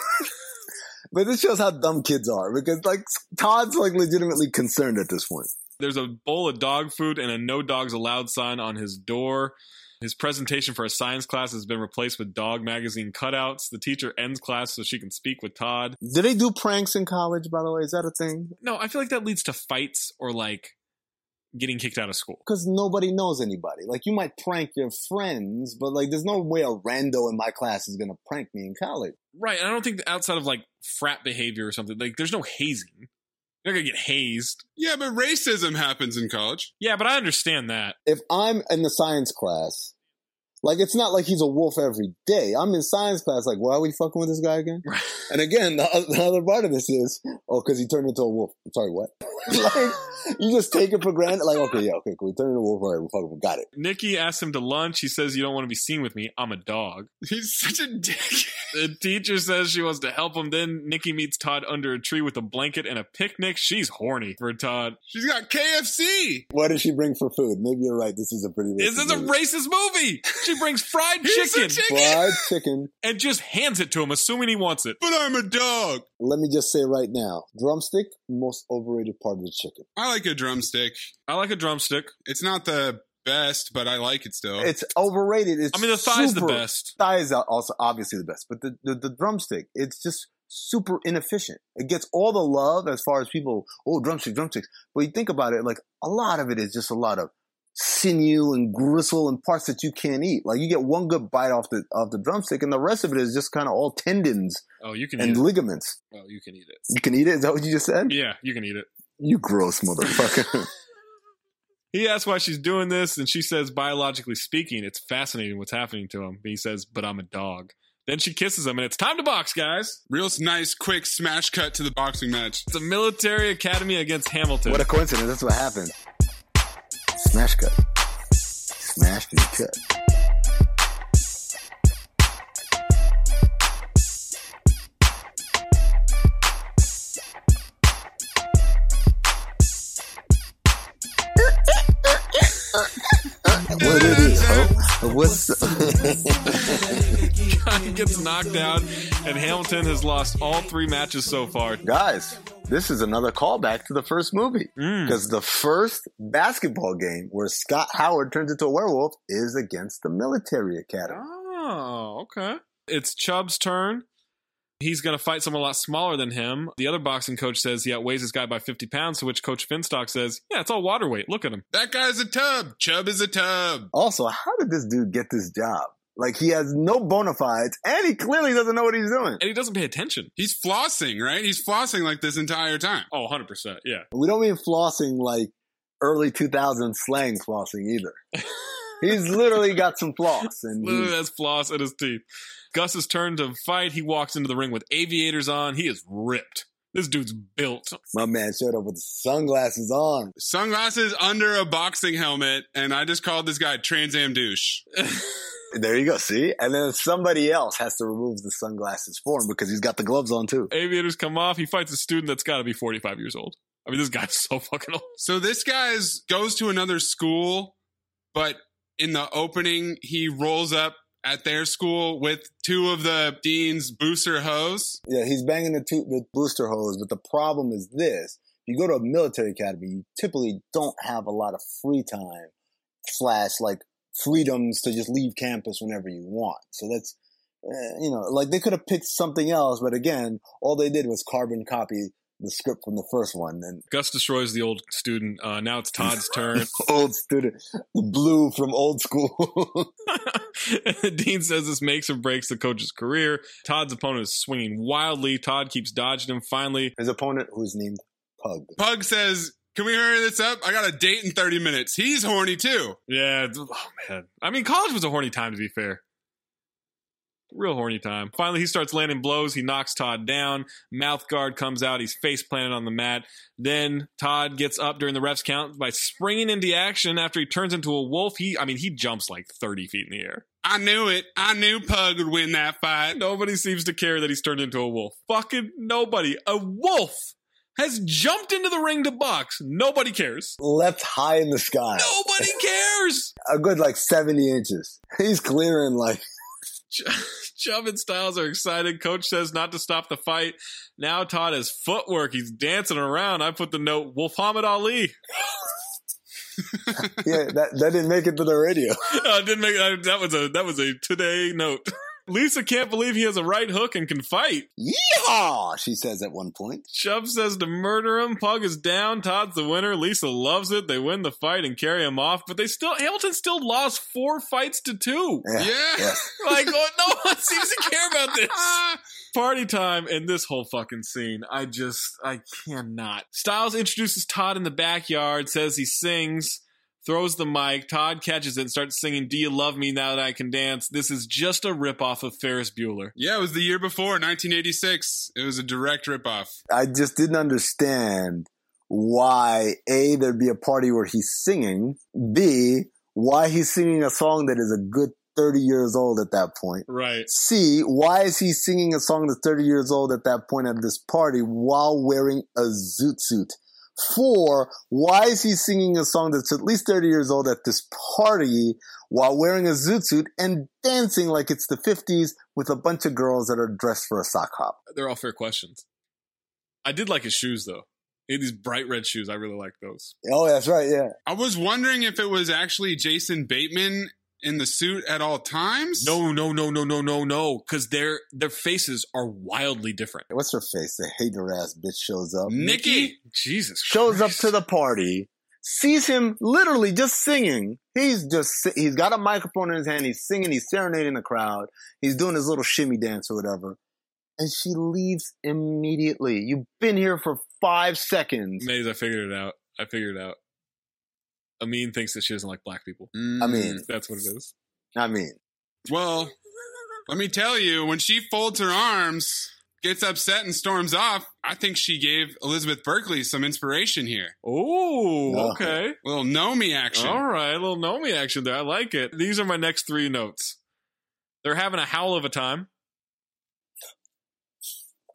but this shows how dumb kids are because like Todd's like legitimately concerned at this point. There's a bowl of dog food and a no dogs allowed sign on his door. His presentation for a science class has been replaced with dog magazine cutouts. The teacher ends class so she can speak with Todd. Do they do pranks in college, by the way? Is that a thing? No, I feel like that leads to fights or like getting kicked out of school. Because nobody knows anybody. Like you might prank your friends, but like there's no way a rando in my class is gonna prank me in college. Right. I don't think outside of like frat behavior or something, like there's no hazing. You're gonna get hazed. yeah, but racism happens in college. Yeah, but I understand that. If I'm in the science class, like it's not like he's a wolf every day. I'm in science class, like why are we fucking with this guy again? And again, the, the other part of this is, oh, because he turned into a wolf. I'm sorry, what? like you just take it for granted. Like okay, yeah, okay, cool. We turned into a wolf. All right, we fucking got it. Nikki asks him to lunch. He says, You don't want to be seen with me. I'm a dog. He's such a dick. The teacher says she wants to help him. Then Nikki meets Todd under a tree with a blanket and a picnic. She's horny for Todd. She's got KFC. What does she bring for food? Maybe you're right. This is a pretty. This is a movie. racist movie. She brings fried chicken chicken. fried chicken. and just hands it to him, assuming he wants it. But I'm a dog. Let me just say right now, drumstick, most overrated part of the chicken. I like a drumstick. I like a drumstick. It's not the best, but I like it still. It's overrated. It's I mean, the thigh's the best. Thigh is also obviously the best, but the, the, the drumstick, it's just super inefficient. It gets all the love as far as people, oh, drumstick, drumsticks. But you think about it, like a lot of it is just a lot of sinew and gristle and parts that you can't eat. Like you get one good bite off the off the drumstick, and the rest of it is just kind of all tendons Oh, you can and eat it. ligaments. Oh, you can eat it. You can eat it. Is that what you just said? Yeah, you can eat it. You gross motherfucker. He asks why she's doing this, and she says, biologically speaking, it's fascinating what's happening to him. He says, but I'm a dog. Then she kisses him, and it's time to box, guys. Real nice, quick smash cut to the boxing match. It's a military academy against Hamilton. what a coincidence. That's what happened. Smash cut. smash and cut. what it is, huh? What's Guy gets knocked down, and Hamilton has lost all three matches so far. Guys, this is another callback to the first movie Mm. because the first basketball game where Scott Howard turns into a werewolf is against the military academy. Oh, okay. It's Chubb's turn. He's going to fight someone a lot smaller than him. The other boxing coach says he outweighs this guy by 50 pounds, to which Coach Finstock says, Yeah, it's all water weight. Look at him. That guy's a tub. Chubb is a tub. Also, how did this dude get this job? Like he has no bona fides, and he clearly doesn't know what he's doing. And he doesn't pay attention. He's flossing, right? He's flossing like this entire time. Oh, 100%. Yeah. We don't mean flossing like early 2000s slang flossing either. he's literally got some floss, and Literally has floss in his teeth. Gus's turn to fight. He walks into the ring with aviators on. He is ripped. This dude's built. my man showed up with sunglasses on. Sunglasses under a boxing helmet, and I just called this guy Trans Am douche. There you go. See, and then somebody else has to remove the sunglasses for him because he's got the gloves on too. Aviators come off. He fights a student that's got to be 45 years old. I mean, this guy's so fucking old. So this guy's goes to another school, but in the opening, he rolls up at their school with two of the dean's booster hose. Yeah, he's banging the, two, the booster hose, but the problem is this: If you go to a military academy, you typically don't have a lot of free time slash like freedoms to just leave campus whenever you want. So that's uh, you know, like they could have picked something else, but again, all they did was carbon copy the script from the first one and Gus destroys the old student. Uh, now it's Todd's turn. old student, the blue from old school. Dean says this makes or breaks the coach's career. Todd's opponent is swinging wildly. Todd keeps dodging him. Finally, His opponent, who's named Pug. Pug says, Can we hurry this up? I got a date in 30 minutes. He's horny too. yeah, oh man. I mean, college was a horny time to be fair. Real horny time. Finally, he starts landing blows. He knocks Todd down. Mouth guard comes out. He's face planted on the mat. Then Todd gets up during the ref's count by springing into action after he turns into a wolf. He, I mean, he jumps like 30 feet in the air. I knew it. I knew Pug would win that fight. Nobody seems to care that he's turned into a wolf. Fucking nobody. A wolf has jumped into the ring to box. Nobody cares. Left high in the sky. Nobody cares. A good like 70 inches. He's clearing like Ch- Chubb and Stiles are excited. Coach says not to stop the fight. Now Todd has footwork. He's dancing around. I put the note Wolf Muhammad Ali. yeah, that, that didn't make it to the radio. I uh, didn't make that. That was a that was a today note. Lisa can't believe he has a right hook and can fight. Yeehaw! She says at one point. Chubb says to murder him. Pug is down. Todd's the winner. Lisa loves it. They win the fight and carry him off. But they still Hamilton still lost four fights to two. Yeah. Yeah. yeah. Like oh, no one seems to care about this. Party time and this whole fucking scene. I just I cannot. Stiles introduces Todd in the backyard, says he sings, throws the mic. Todd catches it and starts singing Do You Love Me Now That I Can Dance? This is just a ripoff of Ferris Bueller. Yeah, it was the year before, 1986. It was a direct ripoff. I just didn't understand why A, there'd be a party where he's singing, B, why he's singing a song that is a good 30 years old at that point. Right. C, why is he singing a song that's 30 years old at that point at this party while wearing a zoot suit? Four, why is he singing a song that's at least 30 years old at this party while wearing a zoot suit and dancing like it's the 50s with a bunch of girls that are dressed for a sock hop? They're all fair questions. I did like his shoes though. He had these bright red shoes. I really like those. Oh, that's right, yeah. I was wondering if it was actually Jason Bateman in the suit at all times. No, no, no, no, no, no, no. Because their their faces are wildly different. What's her face? The hater ass bitch shows up. Nikki. Jesus. shows up to the party, sees him literally just singing. He's just he's got a microphone in his hand. He's singing. He's serenading the crowd. He's doing his little shimmy dance or whatever. And she leaves immediately. You've been here for five seconds. Maze, I figured it out. I figured it out. Amin thinks that she doesn't like black people. Mm, I mean, That's what it is. I mean, well, let me tell you, when she folds her arms, gets upset and storms off, I think she gave Elizabeth Berkley some inspiration here. Oh, No. okay. little know me action. All right, a little know me action there. I like it. These are my next three notes. They're having a howl of a time.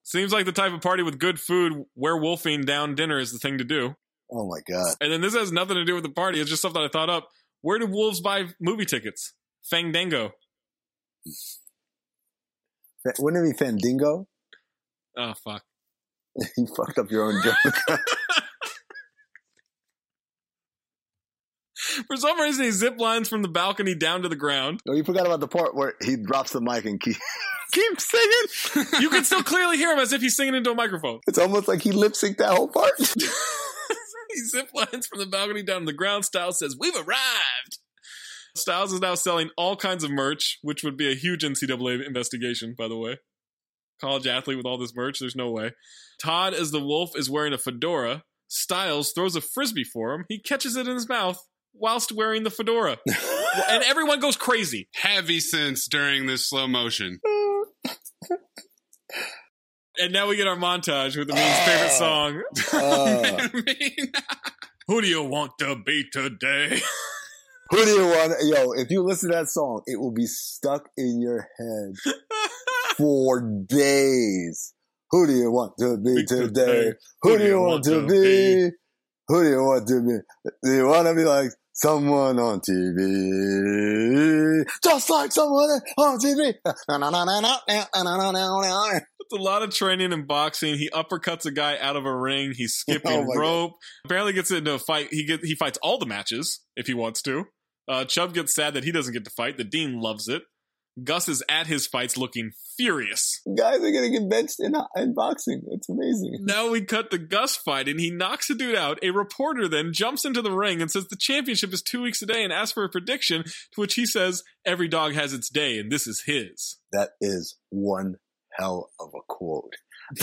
Seems like the type of party with good food, werewolfing down dinner is the thing to do. Oh my god. And then this has nothing to do with the party. It's just something I thought up. Where do wolves buy movie tickets? Fandango. Fa- Wouldn't it be Fandango? Oh fuck. you fucked up your own joke. For some reason, he zip lines from the balcony down to the ground. no, you forgot about the part where he drops the mic and keeps keep singing. You can still clearly hear him as if he's singing into a microphone. It's almost like he lip synced that whole part. He zip lines from the balcony down to the ground. Stiles says, We've arrived. Stiles is now selling all kinds of merch, which would be a huge NCAA investigation, by the way. College athlete with all this merch, there's no way. Todd, as the wolf, is wearing a fedora. Stiles throws a frisbee for him. He catches it in his mouth whilst wearing the fedora. and everyone goes crazy. Heavy sense during this slow motion. And now we get our montage with the mean's favorite song. Uh, Who do you want to be today? who do you want? Yo, if you listen to that song, it will be stuck in your head for days. Who do you want to be Be today? today. Who do you want to be? Who do you want to be? Do you want to be like someone on TV? Just like someone on TV. It's a lot of training and boxing. He uppercuts a guy out of a ring. He's skipping Oh rope. Apparently gets into a fight. He get he fights all the matches if he wants to. Uh, Chubb gets sad that he doesn't get to fight. The Dean loves it. Gus is at his fights looking furious. Guys are gonna get benched in, in boxing. It's amazing. Now we cut the Gus fight and he knocks a dude out. A reporter then jumps into the ring and says the championship is two weeks a day and asks for a prediction, to which he says every dog has its day and this is his. That is one hell of a quote.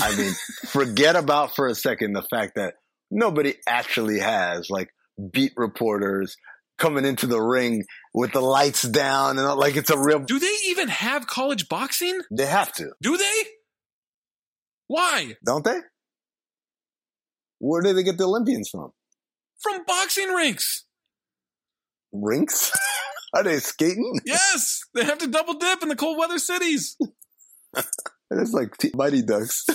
I mean, forget about for a second the fact that nobody actually has like beat reporters coming into the ring with the lights down and like it's a real. Do they even have college boxing? They have to, Do they? Why? don't they? Where do they get the Olympians from? From boxing rinks. Rinks? Are they skating? Yes, they have to double dip in the cold weather cities. It's like t- Mighty Ducks.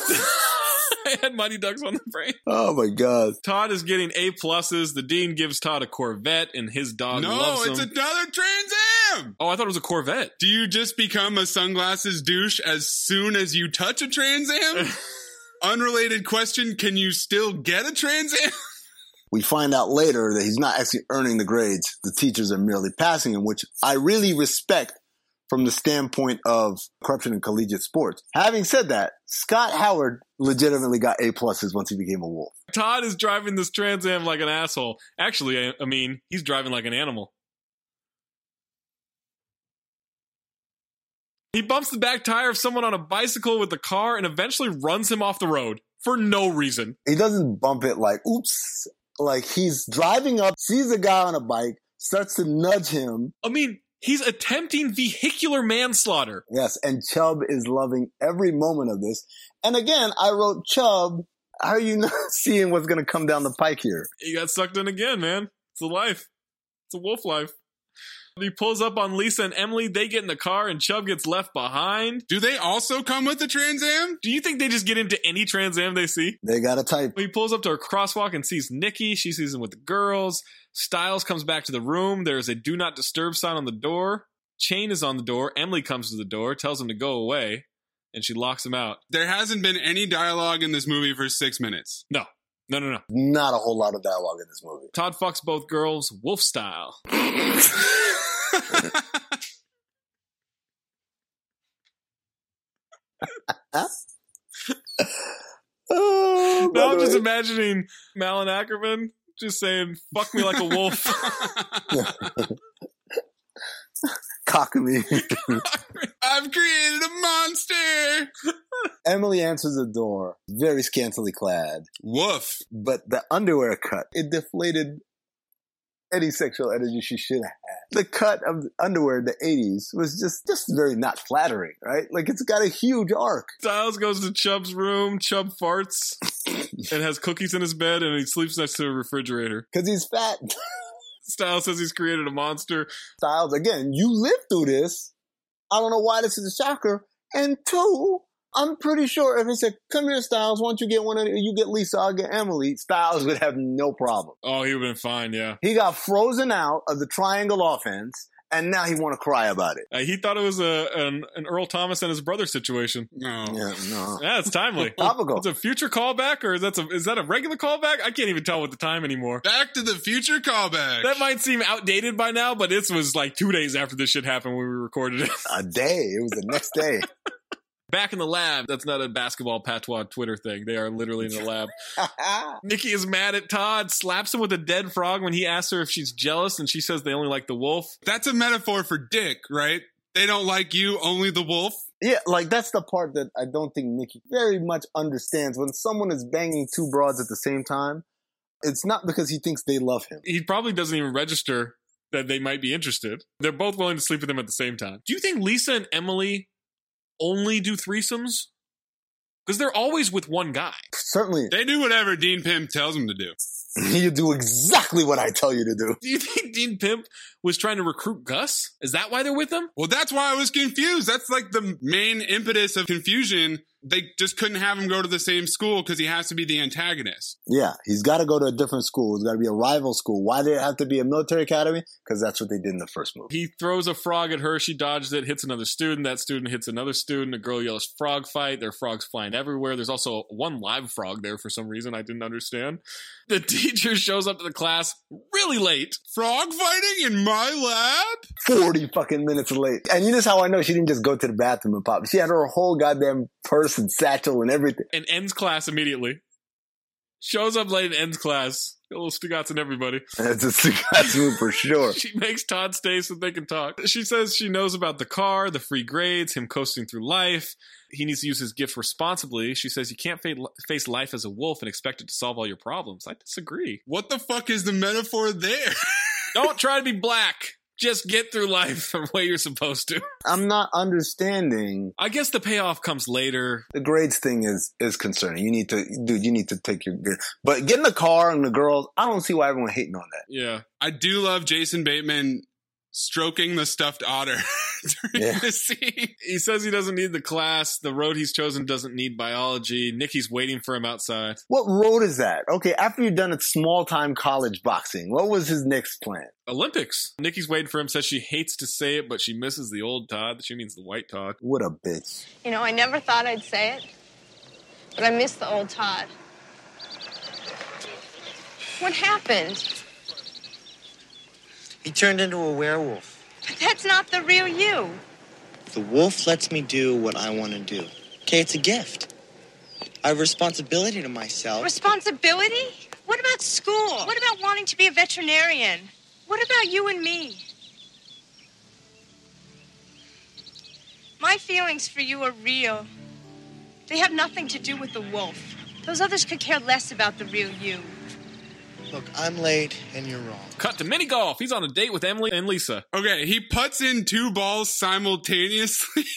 I had Mighty Ducks on the brain. oh my god! Todd is getting A pluses. The dean gives Todd a Corvette, and his dog no, loves it's him. another Trans Am. oh, I thought it was a Corvette. Do you just become a sunglasses douche as soon as you touch a Trans Am? Unrelated question: Can you still get a Trans Am? We find out later that he's not actually earning the grades. The teachers are merely passing him, which I really respect from the standpoint of corruption in collegiate sports. Having said that, Scott Howard legitimately got A pluses once he became a wolf. Todd is driving this Trans Am like an asshole. Actually, I, I mean, he's driving like an animal. He bumps the back tire of someone on a bicycle with the car and eventually runs him off the road for no reason. He doesn't bump it like, oops. Like he's driving up, sees a guy on a bike, starts to nudge him. I mean, he's attempting vehicular manslaughter. Yes, and Chubb is loving every moment of this. And again, I wrote Chubb. How are you not seeing what's going to come down the pike here? He got sucked in again, man. It's a life. It's a wolf life. He pulls up on Lisa and Emily. They get in the car, and Chubb gets left behind. Do they also come with the Trans Am? Do you think they just get into any Trans Am they see? They got a type. He pulls up to a crosswalk and sees Nikki. She sees him with the girls. Stiles comes back to the room. There's a do not disturb sign on the door. Chain is on the door. Emily comes to the door, tells him to go away, and she locks him out. There hasn't been any dialogue in this movie for six minutes. No, no, no, no. Not a whole lot of dialogue in this movie. Todd fucks both girls, wolf style. Oh, Now I'm just way- imagining Malin Akerman just saying, fuck me like a wolf. cock me. I've created a monster. Emily answers the door, very scantily clad, Woof. but the underwear cut, it deflated any sexual energy she should have had. The cut of the underwear in the 80s was just, just very not flattering, right? Like it's got a huge arc. Stiles goes to Chubb's room. Chubb farts and has cookies in his bed, and he sleeps next to a refrigerator. Cause he's fat. Stiles says he's created a monster. Stiles, again, you lived through this. I don't know why this is a shocker. And two, I'm pretty sure if he said, come here, Stiles, why don't you get one of, you get Lisa, I'll get Emily, Stiles would have no problem. Oh, he would have been fine, yeah. He got frozen out of the triangle offense and now he want to cry about it. Uh, he thought it was a an, an Earl Thomas and his brother situation. No. Yeah, no. Yeah, it's timely. Topical. It's a future callback, or is that a, is that a regular callback? I can't even tell with the time anymore. Back to the Future callback. That might seem outdated by now, but this was like two days after this shit happened when we recorded it. A day. It was the next day. Back in the lab. That's not a basketball patois Twitter thing. They are literally in the lab. Nikki is mad at Todd, slaps him with a dead frog when he asks her if she's jealous, and she says they only like the wolf. That's a metaphor for dick, right? They don't like you, only the wolf. Yeah, like that's the part that I don't think Nikki very much understands. When someone is banging two broads at the same time, it's not because he thinks they love him. He probably doesn't even register that they might be interested. They're both willing to sleep with him at the same time. Do you think Lisa and Emily only do threesomes? Because they're always with one guy. Certainly, They do whatever Dean Pimp tells them to do. you do exactly what I tell you to do. Do you think Dean Pimp was trying to recruit Gus? Is that why they're with him? Well, that's why I was confused. That's like the main impetus of confusion. They just couldn't have him go to the same school because he has to be the antagonist. Yeah, he's got to go to a different school. It's got to be a rival school. Why did it have to be a military academy? Because that's what they did in the first movie. He throws a frog at her. She dodges it, hits another student. That student hits another student. A girl yells frog fight. There are frogs flying everywhere. There's also one live frog there for some reason I didn't understand. The teacher shows up to the class really late. Frog fighting in my lab? 40 fucking minutes late. And you know how I know she didn't just go to the bathroom and pop. She had her whole goddamn purse and satchel and everything. and ends class immediately. Shows up late and ends class. A little Stugotz in everybody. That's a Stugotz move for sure. She makes Todd stay so they can talk. She says she knows about the car, the free grades, him coasting through life. He needs to use his gift responsibly. She says you can't face life as a wolf and expect it to solve all your problems. I disagree. What the fuck is the metaphor there? Don't try to be black. Just get through life the way you're supposed to. I'm not understanding. I guess the payoff comes later. The grades thing is is concerning. You need to, dude. You need to take your. But getting the car and the girls, I don't see why everyone hating on that. Yeah. I do love Jason Bateman stroking the stuffed otter during Yeah. the scene. He says he doesn't need the class. The road he's chosen doesn't need biology. Nikki's waiting for him outside. What road is that? Okay, after you've done a small time college boxing, what was his next plan? Olympics. Nikki's waiting for him, says she hates to say it, but she misses the old Todd. She means the white Todd. What a bitch. You know, I never thought I'd say it, but I miss the old Todd. What happened? He turned into a werewolf. But that's not the real you. The wolf lets me do what I want to do. Okay, it's a gift. I have responsibility to myself. Responsibility? What about school? What about wanting to be a veterinarian? What about you and me? My feelings for you are real. They have nothing to do with the wolf. Those others could care less about the real you. Look, I'm late and you're wrong. Cut to mini golf. He's on a date with Emily and Lisa. Okay, he puts in two balls simultaneously.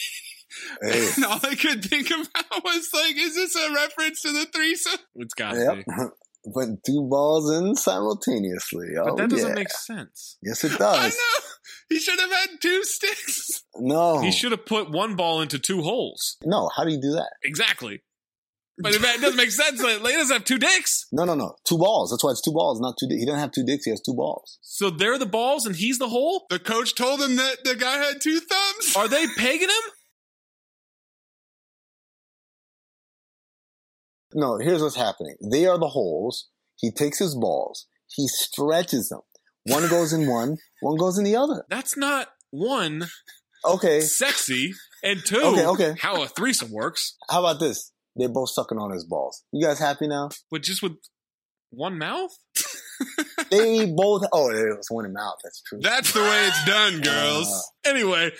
Hey. and all I could think about was like, is this a reference to the threesome? It's got to Yep. be. Put two balls in simultaneously. Oh, But that doesn't yeah. make sense. Yes, it does. I know. He should have had two sticks. No. He should have put one ball into two holes. No, how do you do that? Exactly. But it it doesn't make sense. Like, he doesn't have two dicks. No, no, no. Two balls. That's why it's two balls, not two. Di- he doesn't have two dicks. He has two balls. So they're the balls and he's the hole? The coach told him that the guy had two thumbs. Are they pegging him? No, here's what's happening. They are the holes. He takes his balls. He stretches them. One goes in one. One goes in the other. That's not one, Okay. sexy, and two, Okay, okay. how a threesome works. How about this? They're both sucking on his balls. You guys happy now? But just with one mouth? They both. Oh, it was one mouth. That's true. That's the way it's done, girls. Uh. Anyway,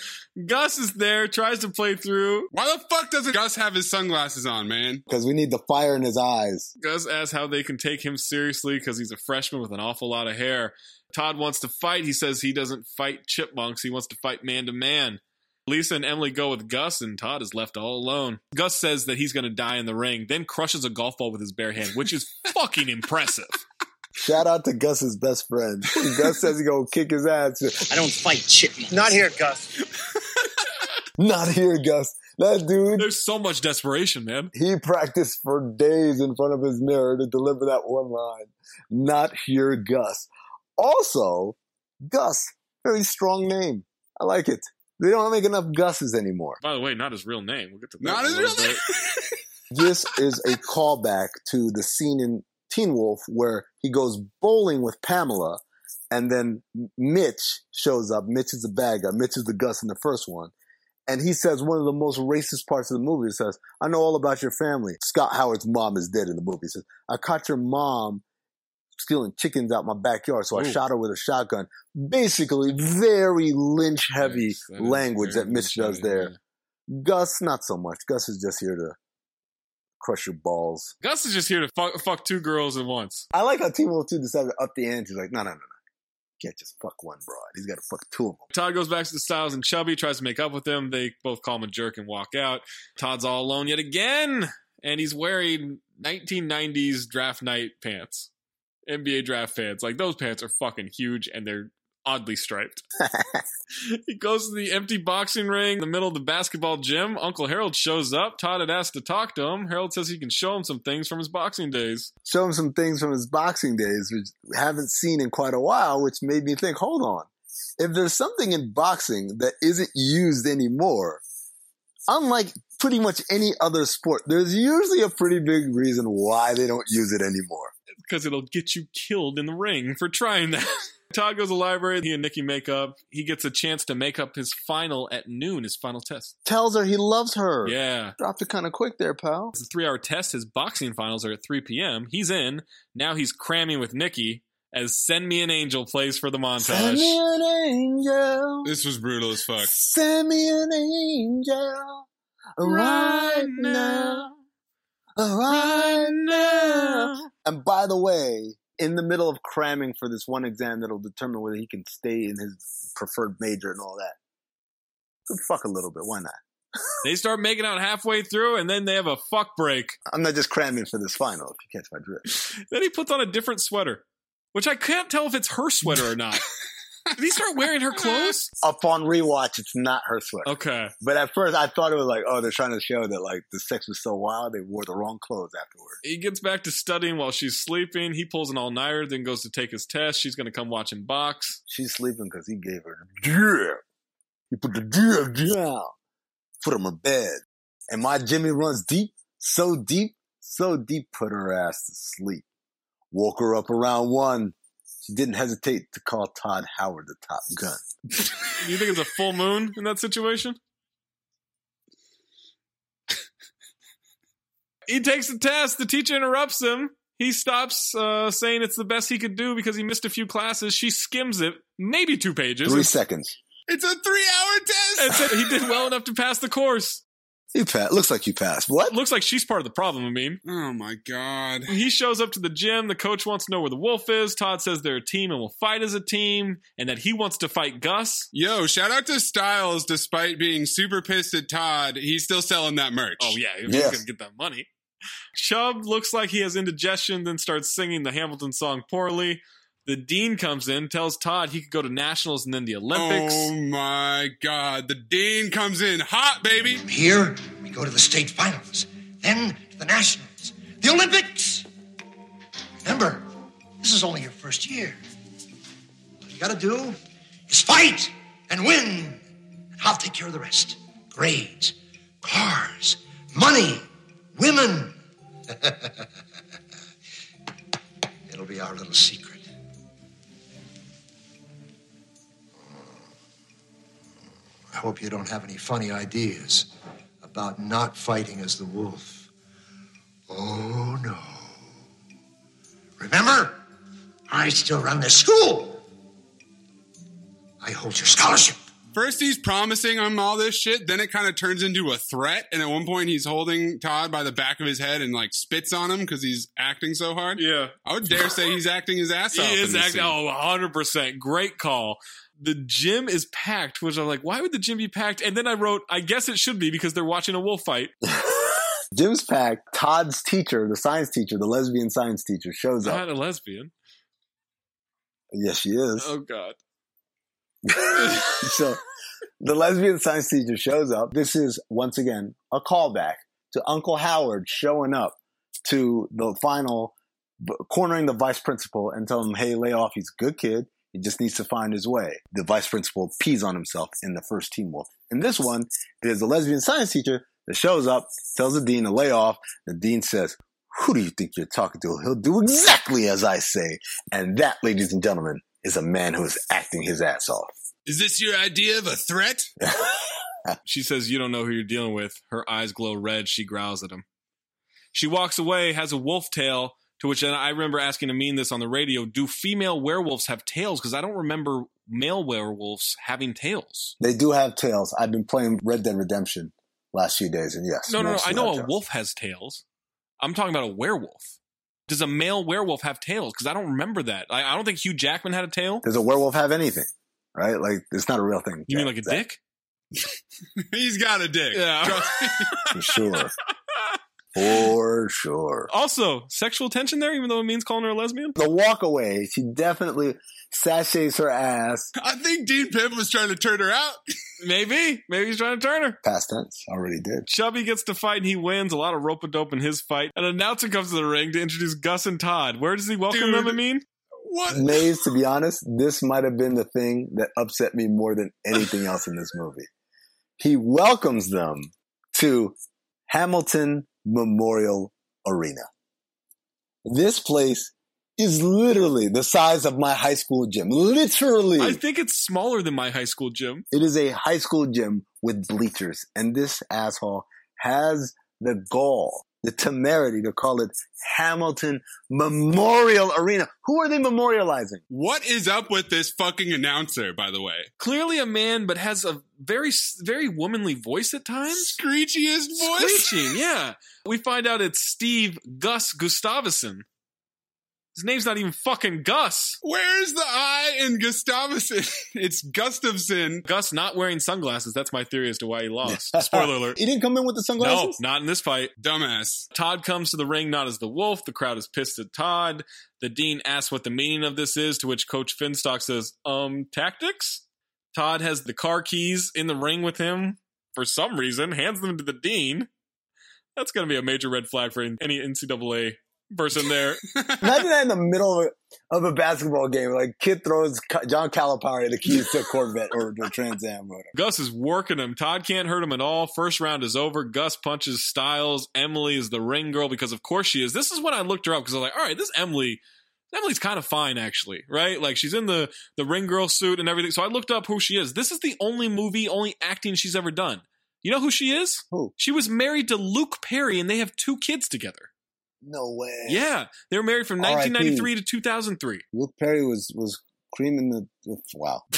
Gus is there, tries to play through. Why the fuck doesn't Gus have his sunglasses on, man? Because we need the fire in his eyes. Gus asks how they can take him seriously because he's a freshman with an awful lot of hair. Todd wants to fight. He says he doesn't fight chipmunks, he wants to fight man to man. Lisa and Emily go with Gus, and Todd is left all alone. Gus says that he's going to die in the ring, then crushes a golf ball with his bare hand, which is fucking impressive. Shout out to Gus's best friend. Gus says he's gonna kick his ass. I don't fight chipmunks. Not here, Gus. Not here, Gus. That dude, There's so much desperation, man. he practiced for days in front of his mirror to deliver that one line. Not here, Gus. Also, Gus Very strong name. I like it. They don't make enough Gus's anymore. By the way, not his real name. We'll get to that. Not his real bit. This is a callback to the scene in Teen Wolf where he goes bowling with Pamela, and then Mitch shows up. Mitch is the bad guy. Mitch is the Gus in the first one. And he says one of the most racist parts of the movie. He says, I know all about your family. Scott Howard's mom is dead in the movie. He says, I caught your mom stealing chickens out my backyard, so I shot her with a shotgun. Basically, very lynch heavy Yes, that language that Mitch does there. Gus, not so much. Gus is just here to crush your balls. Gus is just here to fuck, fuck two girls at once. I like how Team Wolf 2 decided to up the ante. He's like, no, no, no, no. Can't just fuck one broad. He's got to fuck two of them. Todd goes back to the Styles and Chubby, tries to make up with them. They both call him a jerk and walk out. Todd's all alone yet again, and he's wearing 1990s draft night pants. NBA draft pants. Like, those pants are fucking huge, and they're oddly striped. he goes to the empty boxing ring in the middle of the basketball gym. Uncle Harold shows up. Todd had asked to talk to him. Harold says he can show him some things from his boxing days. Show him some things from his boxing days, which we haven't seen in quite a while, which made me think, hold on. If there's something in boxing that isn't used anymore, unlike pretty much any other sport, there's usually a pretty big reason why they don't use it anymore. Because it'll get you killed in the ring for trying that. Todd goes to the library. He and Nikki make up. He gets a chance to make up his final at noon, his final test. Tells her he loves her. Yeah. Dropped it kind of quick there, pal. It's a three hour test. His boxing finals are at 3 p.m. He's in. Now he's cramming with Nikki as Send Me an Angel plays for the montage. Send me an angel. This was brutal as fuck. Send me an angel right now. Oh, right now. And by the way, in the middle of cramming for this one exam that'll determine whether he can stay in his preferred major and all that. Good fuck a little bit. Why not? They start making out halfway through, and then they have a fuck break. I'm not just cramming for this final, if you catch my drift. Then he puts on a different sweater, which I can't tell if it's her sweater or not. Did he start wearing her clothes? Upon rewatch, it's not her sweater. Okay. But at first, I thought it was like, oh, they're trying to show that like the sex was so wild they wore the wrong clothes afterward. He gets back to studying while she's sleeping. He pulls an all nighter, then goes to take his test. She's going to come watch him box. She's sleeping because he gave her drip. He put the drip down, put him in bed, and my Jimmy runs deep, so deep, so deep, put her ass to sleep. Woke her up around one. Didn't hesitate to call Todd Howard the Top Gun. You think it's a full moon in that situation? he takes the test. The teacher interrupts him. He stops uh, saying it's the best he could do because he missed a few classes. She skims it, maybe two pages. Three seconds. It's a three-hour test. And said he did well enough to pass the course. You passed. Looks like you passed. What? Looks like she's part of the problem, I mean. Oh my god. He shows up to the gym. The coach wants to know where the wolf is. Todd says they're a team and will fight as a team, and that he wants to fight Gus. Yo, shout out to Stiles. Despite being super pissed at Todd, he's still selling that merch. Oh yeah, he's Yes. gonna get that money. Chubb looks like he has indigestion, then starts singing the Hamilton song poorly. The dean comes in, tells Todd he could go to nationals and then the Olympics. Oh my god. The dean comes in hot, baby. Here, we go to the state finals, then to the nationals, the Olympics. Remember, this is only your first year. All you gotta do is fight and win, and I'll take care of the rest. Grades, cars, money, women. It'll be our little secret. I hope you don't have any funny ideas about not fighting as the wolf. Oh, no. Remember, I still run this school. I hold your scholarship. First, he's promising him all this shit. Then it kind of turns into a threat. And at one point, he's holding Todd by the back of his head and like spits on him because he's acting so hard. Yeah. I would dare say he's acting his ass off. He is acting. scene. Oh, 100%. Great call. The gym is packed, which I'm like, why would the gym be packed? And then I wrote, I guess it should be because they're watching a wolf fight. Gym's packed. Todd's teacher, the science teacher, the lesbian science teacher, shows up. Not a lesbian. Yes, she is. Oh, God. so the lesbian science teacher shows up. This is once again a callback to Uncle Howard showing up to the final, cornering the vice principal and telling him, "Hey, lay off. He's a good kid. He just needs to find his way. The vice principal pees on himself in the first Teen Wolf. In this one, it is a lesbian science teacher that shows up, tells the dean to lay off. The dean says, Who do you think you're talking to? He'll do exactly as I say. And that, ladies and gentlemen, is a man who is acting his ass off. Is this your idea of a threat? She says, You don't know who you're dealing with. Her eyes glow red. She growls at him. She walks away, has a wolf tail, to which I remember asking Amin this on the radio Do female werewolves have tails? Because I don't remember male werewolves having tails. They do have tails. I've been playing Red Dead Redemption last few days, and yes. No, no, no. I know a tails. wolf has tails. I'm talking about a werewolf. Does a male werewolf have tails? Because I don't remember that. I, I don't think Hugh Jackman had a tail. Does a werewolf have anything? Right? Like, it's not a real thing. You mean like a Zach, dick? He's got a dick. Yeah. For sure. For sure. Also, sexual tension there, even though it means calling her a lesbian? The walk away, she definitely sachets her ass. I think Dean Pimp was trying to turn her out. Maybe. Maybe he's trying to turn her. Past tense. Already did. Chubby gets to fight and he wins. A lot of rope a dope in his fight. An announcer comes to the ring to introduce Gus and Todd. Where does he welcome Dude. them, I mean? What? Maze, to be honest, this might have been the thing that upset me more than anything else in this movie. He welcomes them to Hamilton Memorial Arena. This place is literally the size of my high school gym. Literally. I think it's smaller than my high school gym. It is a high school gym with bleachers, and this asshole has the gall, the temerity to call it Hamilton Memorial Arena. Who are they memorializing? What is up with this fucking announcer, by the way? Clearly a man, but has a very, very womanly voice at times. Screechiest voice? Screeching, yeah. We find out it's Steve Gus Gustavson. His name's not even fucking Gus. Where's the I in Gustavson? it's Gustafson. Gus not wearing sunglasses. That's my theory as to why he lost. Spoiler alert. He didn't come in with the sunglasses? No, not in this fight. Dumbass. Todd comes to the ring not as the wolf. The crowd is pissed at Todd. The dean asks what the meaning of this is, to which Coach Finstock says, um, tactics? Todd has the car keys in the ring with him for some reason, hands them to the dean. That's going to be a major red flag for any NCAA person there. Imagine that in the middle of a, of a basketball game. Like, kid throws John Calipari the keys to a Corvette or to a Trans Am. or whatever. Gus is working him. Todd can't hurt him at all. First round is over. Gus punches Stiles. Emily is the ring girl because, of course, she is. This is when I looked her up because I was like, all right, this Emily. Emily's kind of fine, actually, right? Like she's in the the ring girl suit and everything. So I looked up who she is. This is the only movie, only acting she's ever done. You know who she is? Who? She was married to Luke Perry, and they have two kids together. No way. Yeah, they were married from 1993 to 2003. Luke Perry was was creaming the wow.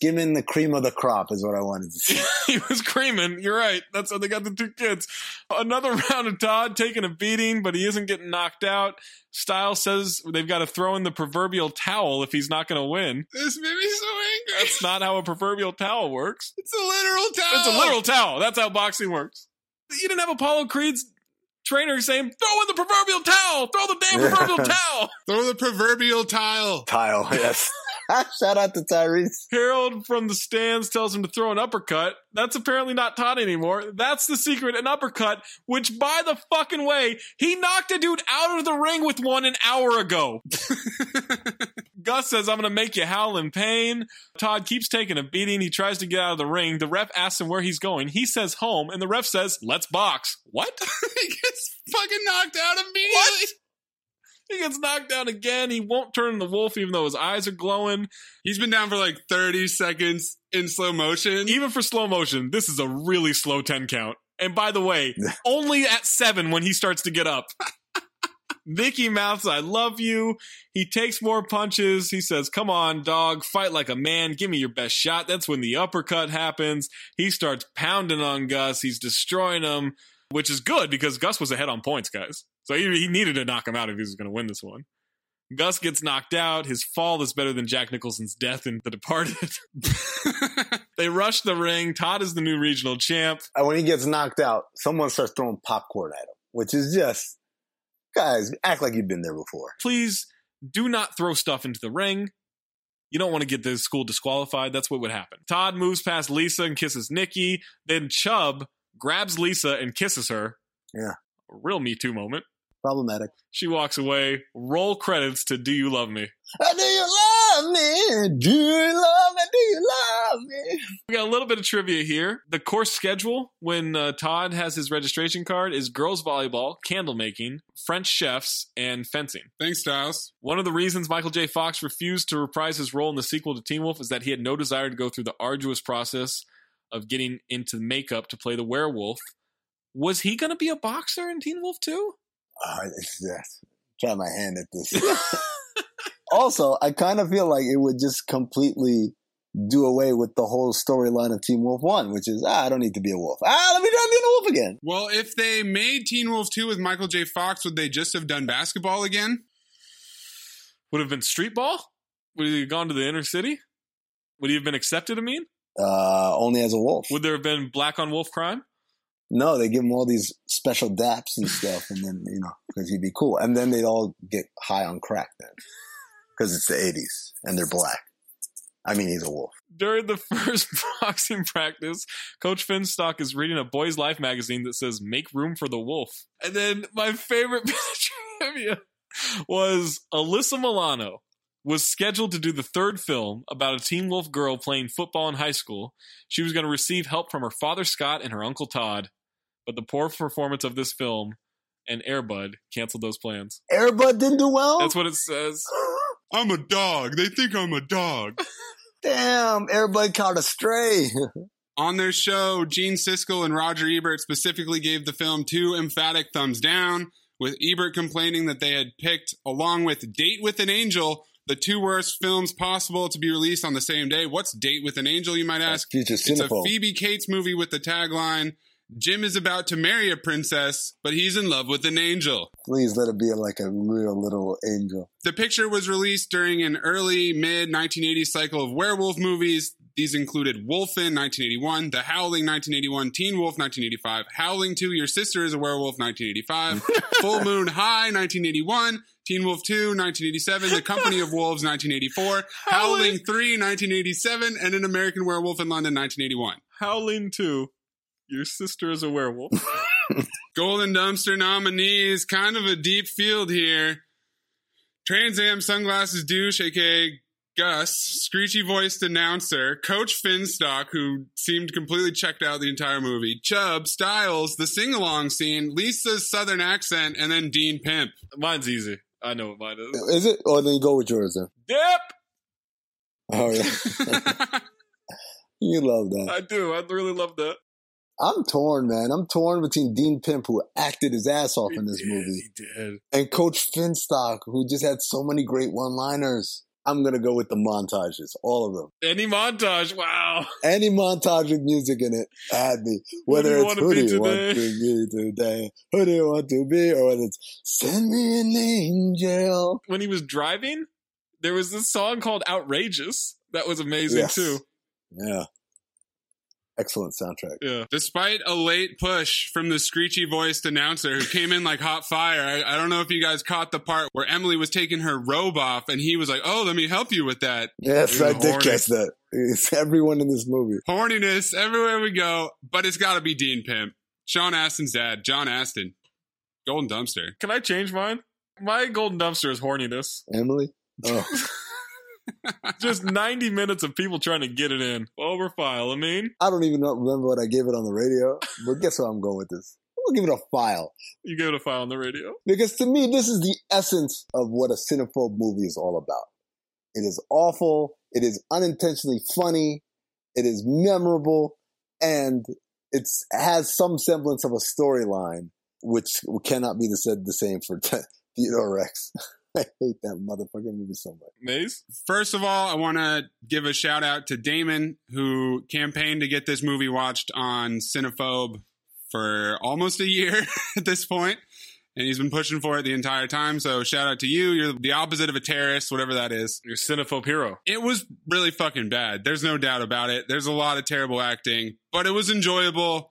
Giving the cream of the crop is what I wanted to say. he was creaming. You're right. That's how they got the two kids. Another round of Todd taking a beating, but he isn't getting knocked out. Style says they've got to throw in the proverbial towel if he's not going to win. This made me so angry. That's not how a proverbial towel works. It's a literal towel. It's a literal towel. That's how boxing works. You didn't have Apollo Creed's trainer saying, throw in the proverbial towel. Throw the damn proverbial towel. Throw the proverbial tile. Tile, yes. Shout out to Tyrese. Harold from the stands tells him to throw an uppercut. That's apparently not Todd anymore. That's the secret, an uppercut, which by the fucking way, he knocked a dude out of the ring with one an hour ago. Gus says, I'm going to make you howl in pain. Todd keeps taking a beating. He tries to get out of the ring. The ref asks him where he's going. He says home, and the ref says, let's box. What? he gets fucking knocked out immediately. What? He gets knocked down again. He won't turn the wolf even though his eyes are glowing. He's been down for like 30 seconds in slow motion. Even for slow motion, this is a really slow 10 count. And by the way, only at seven when he starts to get up. Nikki mouths, I love you. He takes more punches. He says, Come on, dog, fight like a man. Give me your best shot. That's when the uppercut happens. He starts pounding on Gus. He's destroying him, which is good because Gus was ahead on points, guys. So he, he needed to knock him out if he was going to win this one. Gus gets knocked out. His fall is better than Jack Nicholson's death in The Departed. they rush the ring. Todd is the new regional champ. And when he gets knocked out, someone starts throwing popcorn at him, which is just, guys, act like you've been there before. Please do not throw stuff into the ring. You don't want to get the school disqualified. That's what would happen. Todd moves past Lisa and kisses Nikki. Then Chubb grabs Lisa and kisses her. Yeah. A real Me Too moment. Problematic. She walks away. Roll credits to "Do You Love Me." Uh, Do you love me? Do you love me? Do you love me? We got a little bit of trivia here. The course schedule when uh, Todd has his registration card is girls volleyball, candle making, French chefs, and fencing. Thanks, Stiles. One of the reasons Michael J. Fox refused to reprise his role in the sequel to Teen Wolf is that he had no desire to go through the arduous process of getting into makeup to play the werewolf. Was he going to be a boxer in Teen Wolf 2? Uh, it's, yes. Try my hand at this. also, I kind of feel like it would just completely do away with the whole storyline of Teen Wolf 1, which is, ah, I don't need to be a wolf. Ah, let me try being a wolf again. Well, if they made Teen Wolf 2 with Michael J. Fox, would they just have done basketball again? Would have been street ball? Would he have gone to the inner city? Would he have been accepted, I mean? Uh, only as a wolf. Would there have been black on wolf crime? No, they give him all these special daps and stuff, and then you know because he'd be cool, and then they'd all get high on crack then, because it's the '80s and they're black. I mean, he's a wolf. During the first boxing practice, Coach Finstock is reading a Boy's Life magazine that says "Make room for the wolf." And then my favorite bit of trivia was Alyssa Milano was scheduled to do the third film about a teen wolf girl playing football in high school. She was going to receive help from her father Scott and her uncle Todd, but the poor performance of this film and Air Bud canceled those plans. Air Bud didn't do well. That's what it says. I'm a dog. They think I'm a dog. Damn, Air Bud caught a stray. On their show, Gene Siskel and Roger Ebert specifically gave the film two emphatic thumbs down, with Ebert complaining that they had picked, along with Date with an Angel, the two worst films possible to be released on the same day. What's Date with an Angel, you might ask? It's a Phoebe Cates movie with the tagline Jim is about to marry a princess, but he's in love with an angel. Please let it be like a real little angel. The picture was released during an early mid 1980s cycle of werewolf movies. These included Wolfen 1981, The Howling 1981, Teen Wolf 1985, Howling 2, Your Sister is a Werewolf 1985, Full Moon High 1981, Teen Wolf 2 1987, The Company of Wolves 1984, Howling 3 1987, and An American Werewolf in London 1981. Howling 2. Your sister is a werewolf. Golden Dumpster nominees, kind of a deep field here. Trans Am Sunglasses Douche, aka Gus, screechy voiced announcer, Coach Finstock, who seemed completely checked out the entire movie, Chubb, Stiles, the sing along scene, Lisa's southern accent, and then Dean Pimp. Mine's easy. I know what mine is. Is it? Or then you go with yours then. Dip! Oh yeah. you love that. I do. I really love that. I'm torn, man. I'm torn between Dean Pimp, who acted his ass off in this movie, He did. and Coach Finstock, who just had so many great one-liners. I'm gonna go with the montages, all of them. Any montage. Wow. Any montage with music in it had me. Whether it's who do you want to be today, who do you want to be, or whether it's send me an angel. When he was driving, there was this song called Outrageous. That was amazing Yes. too. Yeah, excellent soundtrack. Yeah. Despite a late push from the screechy voiced announcer who came in like hot fire, I, I don't know if you guys caught the part where Emily was taking her robe off and he was like, Oh, let me help you with that. Yes, I did catch that. It's everyone in this movie. Horniness everywhere we go, but it's got to be Dean Pimp. Sean Astin's dad, John Astin. Golden Dumpster. Can I change mine? My golden dumpster is horniness. Emily. Oh, Just 90 minutes of people trying to get it in. Over file, I mean. I don't even remember what I gave it on the radio, but guess what I'm going with this. I'm gonna give it a file You gave it a file on the radio. because to me, this is the essence of what a cinephobe movie is all about. It is awful. It is unintentionally funny. It is memorable, and it has some semblance of a storyline, which cannot be the said the same for Theodore Rex. I hate that motherfucking movie so much. Maze? First of all, I want to give a shout out to Damon, who campaigned to get this movie watched on Cinephobe for almost a year at this point, and he's been pushing for it the entire time. So shout out to you. You're the opposite of a terrorist, whatever that is. You're cinephobe hero. It was really fucking bad. There's no doubt about it. There's a lot of terrible acting, but it was enjoyable.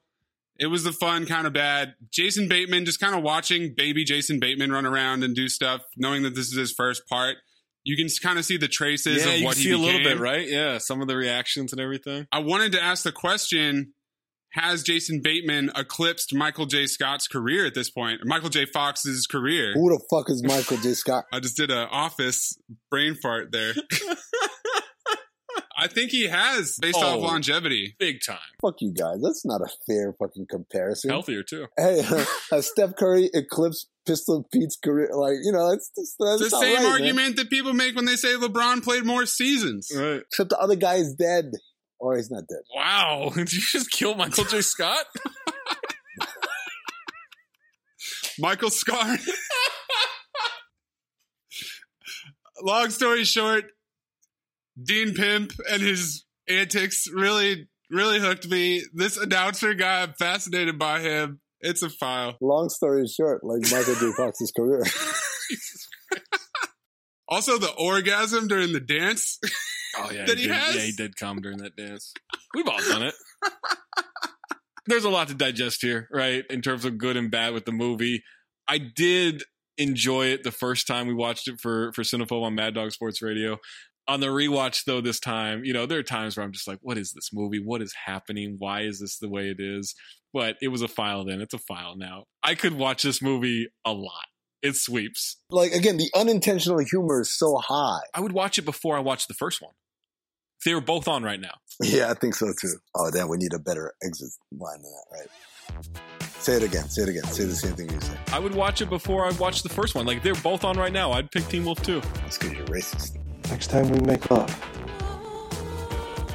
It was the fun kind of bad. Jason Bateman, just kind of watching baby Jason Bateman run around and do stuff, knowing that this is his first part. You can kind of see the traces yeah, of you what can he see a little bit, right? Yeah, some of the reactions and everything. I wanted to ask the question has Jason Bateman eclipsed Michael J. Scott's career at this point? Michael J. Fox's career. Who the fuck is Michael J. Scott? I just did an office brain fart there. I think he has based Oh. off longevity. Big time. Fuck you guys. That's not a fair fucking comparison. Healthier too. Hey, has Steph Curry eclipsed Pistol Pete's career? Like, you know, that's, that's, that's It's the not same right, man. argument that people make when they say LeBron played more seasons. Right. Except the other guy is dead. Or he's not dead. Wow. Did you just kill Michael J. Scott? Michael Scott. Long story short, Dean Pimp and his antics really, really hooked me. This announcer guy, I'm fascinated by him. It's a file. Long story short, like Michael J. Fox's career. Also, the orgasm during the dance. Oh yeah, That he did, has? yeah, he did come during that dance. We've all done it. There's a lot to digest here, right? In terms of good and bad with the movie. I did enjoy it the first time we watched it for for Cinephobe on Mad Dog Sports Radio. On the rewatch though, this time, you know, there are times where I'm just like, what is this movie? What is happening? Why is this the way it is? But it was a file then. It's a file now. I could watch this movie a lot. It sweeps. like, again, the unintentional humor is so high. I would watch it before I watched the first one. They were both on right now. Yeah, I think so too. Oh, damn, we need a better exit line than that, right? Say it again. Say it again. Say the same thing you said. I would watch it before I watched the first one. Like they're both on right now. I'd pick Teen Wolf too. That's because you're racist. Next time we make love,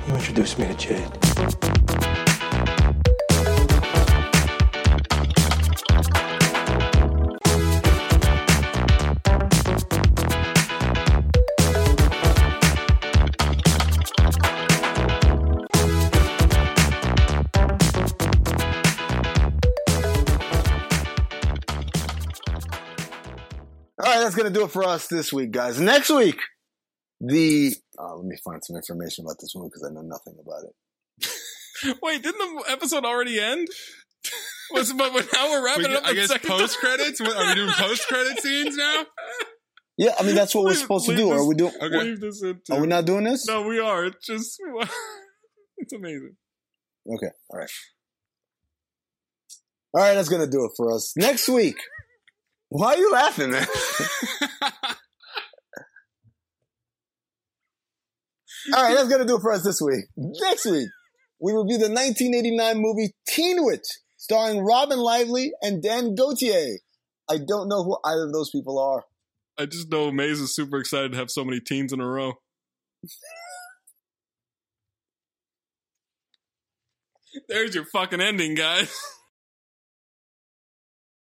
you introduce me to Jade. All right, that's gonna do it for us this week, guys. Next week, the uh, let me find some information about this movie because I know nothing about it. Wait, didn't the episode already end? Was but but now we're wrapping We- it up. I the guess second post credits. Are we doing post credit scenes now? Yeah, I mean that's what we're supposed to leave do. Are we doing? Okay. Leave this in. Are we not doing this? No, we are. It's just it's amazing. Okay. All right. All right, that's gonna do it for us. Next week. Why are you laughing, man? All right, that's gonna do it for us this week. Next week, we review the 1989 movie Teen Witch, starring Robin Lively and Dan Gauthier. I don't know who either of those people are. I just know Maze is super excited to have so many teens in a row. There's your fucking ending, guys.